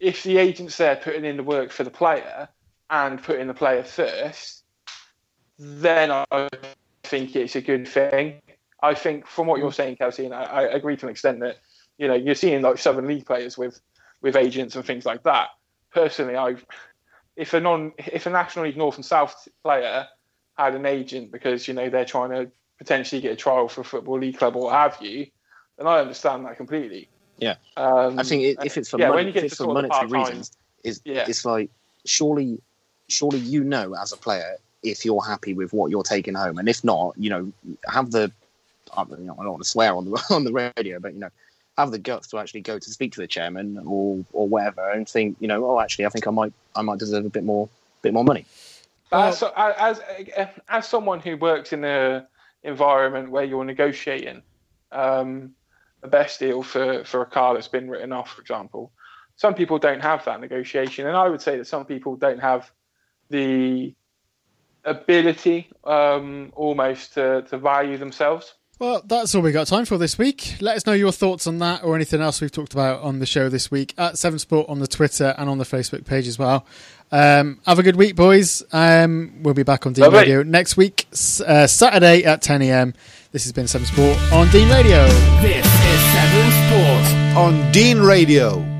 if the agent's there putting in the work for the player and putting the player first, then I think it's a good thing. I think from what you're saying, Kelsey, and I, I agree to an extent that you know you're seeing like Southern League players with with agents and things like that. Personally, I if a non if a National League North and South player had an agent because you know they're trying to potentially get a trial for a football league club or what have you, then I understand that completely. Yeah. um, I think if it's for yeah, money, when you if it's for sort of the monetary reasons, is Yeah. it's like surely, surely you know as a player if you're happy with what you're taking home, and if not, you know, have the I don't, you know, I don't want to swear on the on the radio, but you know, have the guts to actually go to speak to the chairman or or whatever, and think, you know, oh, actually, I think I might I might deserve a bit more bit more money. But as, as as someone who works in a environment where you're negotiating um, the best deal for, for a car that's been written off, for example, some people don't have that negotiation, and I would say that some people don't have the ability um, almost to, to value themselves. Well, that's all we got time for this week. Let us know your thoughts on that or anything else we've talked about on the show this week at Seven Sport on the Twitter and on the Facebook page as well. Um, have a good week, boys. Um, we'll be back on Dean Lovely. Radio next week, uh, Saturday at 10 a.m. This has been Seven Sport on Dean Radio. This is Seven Sport. on Dean Radio.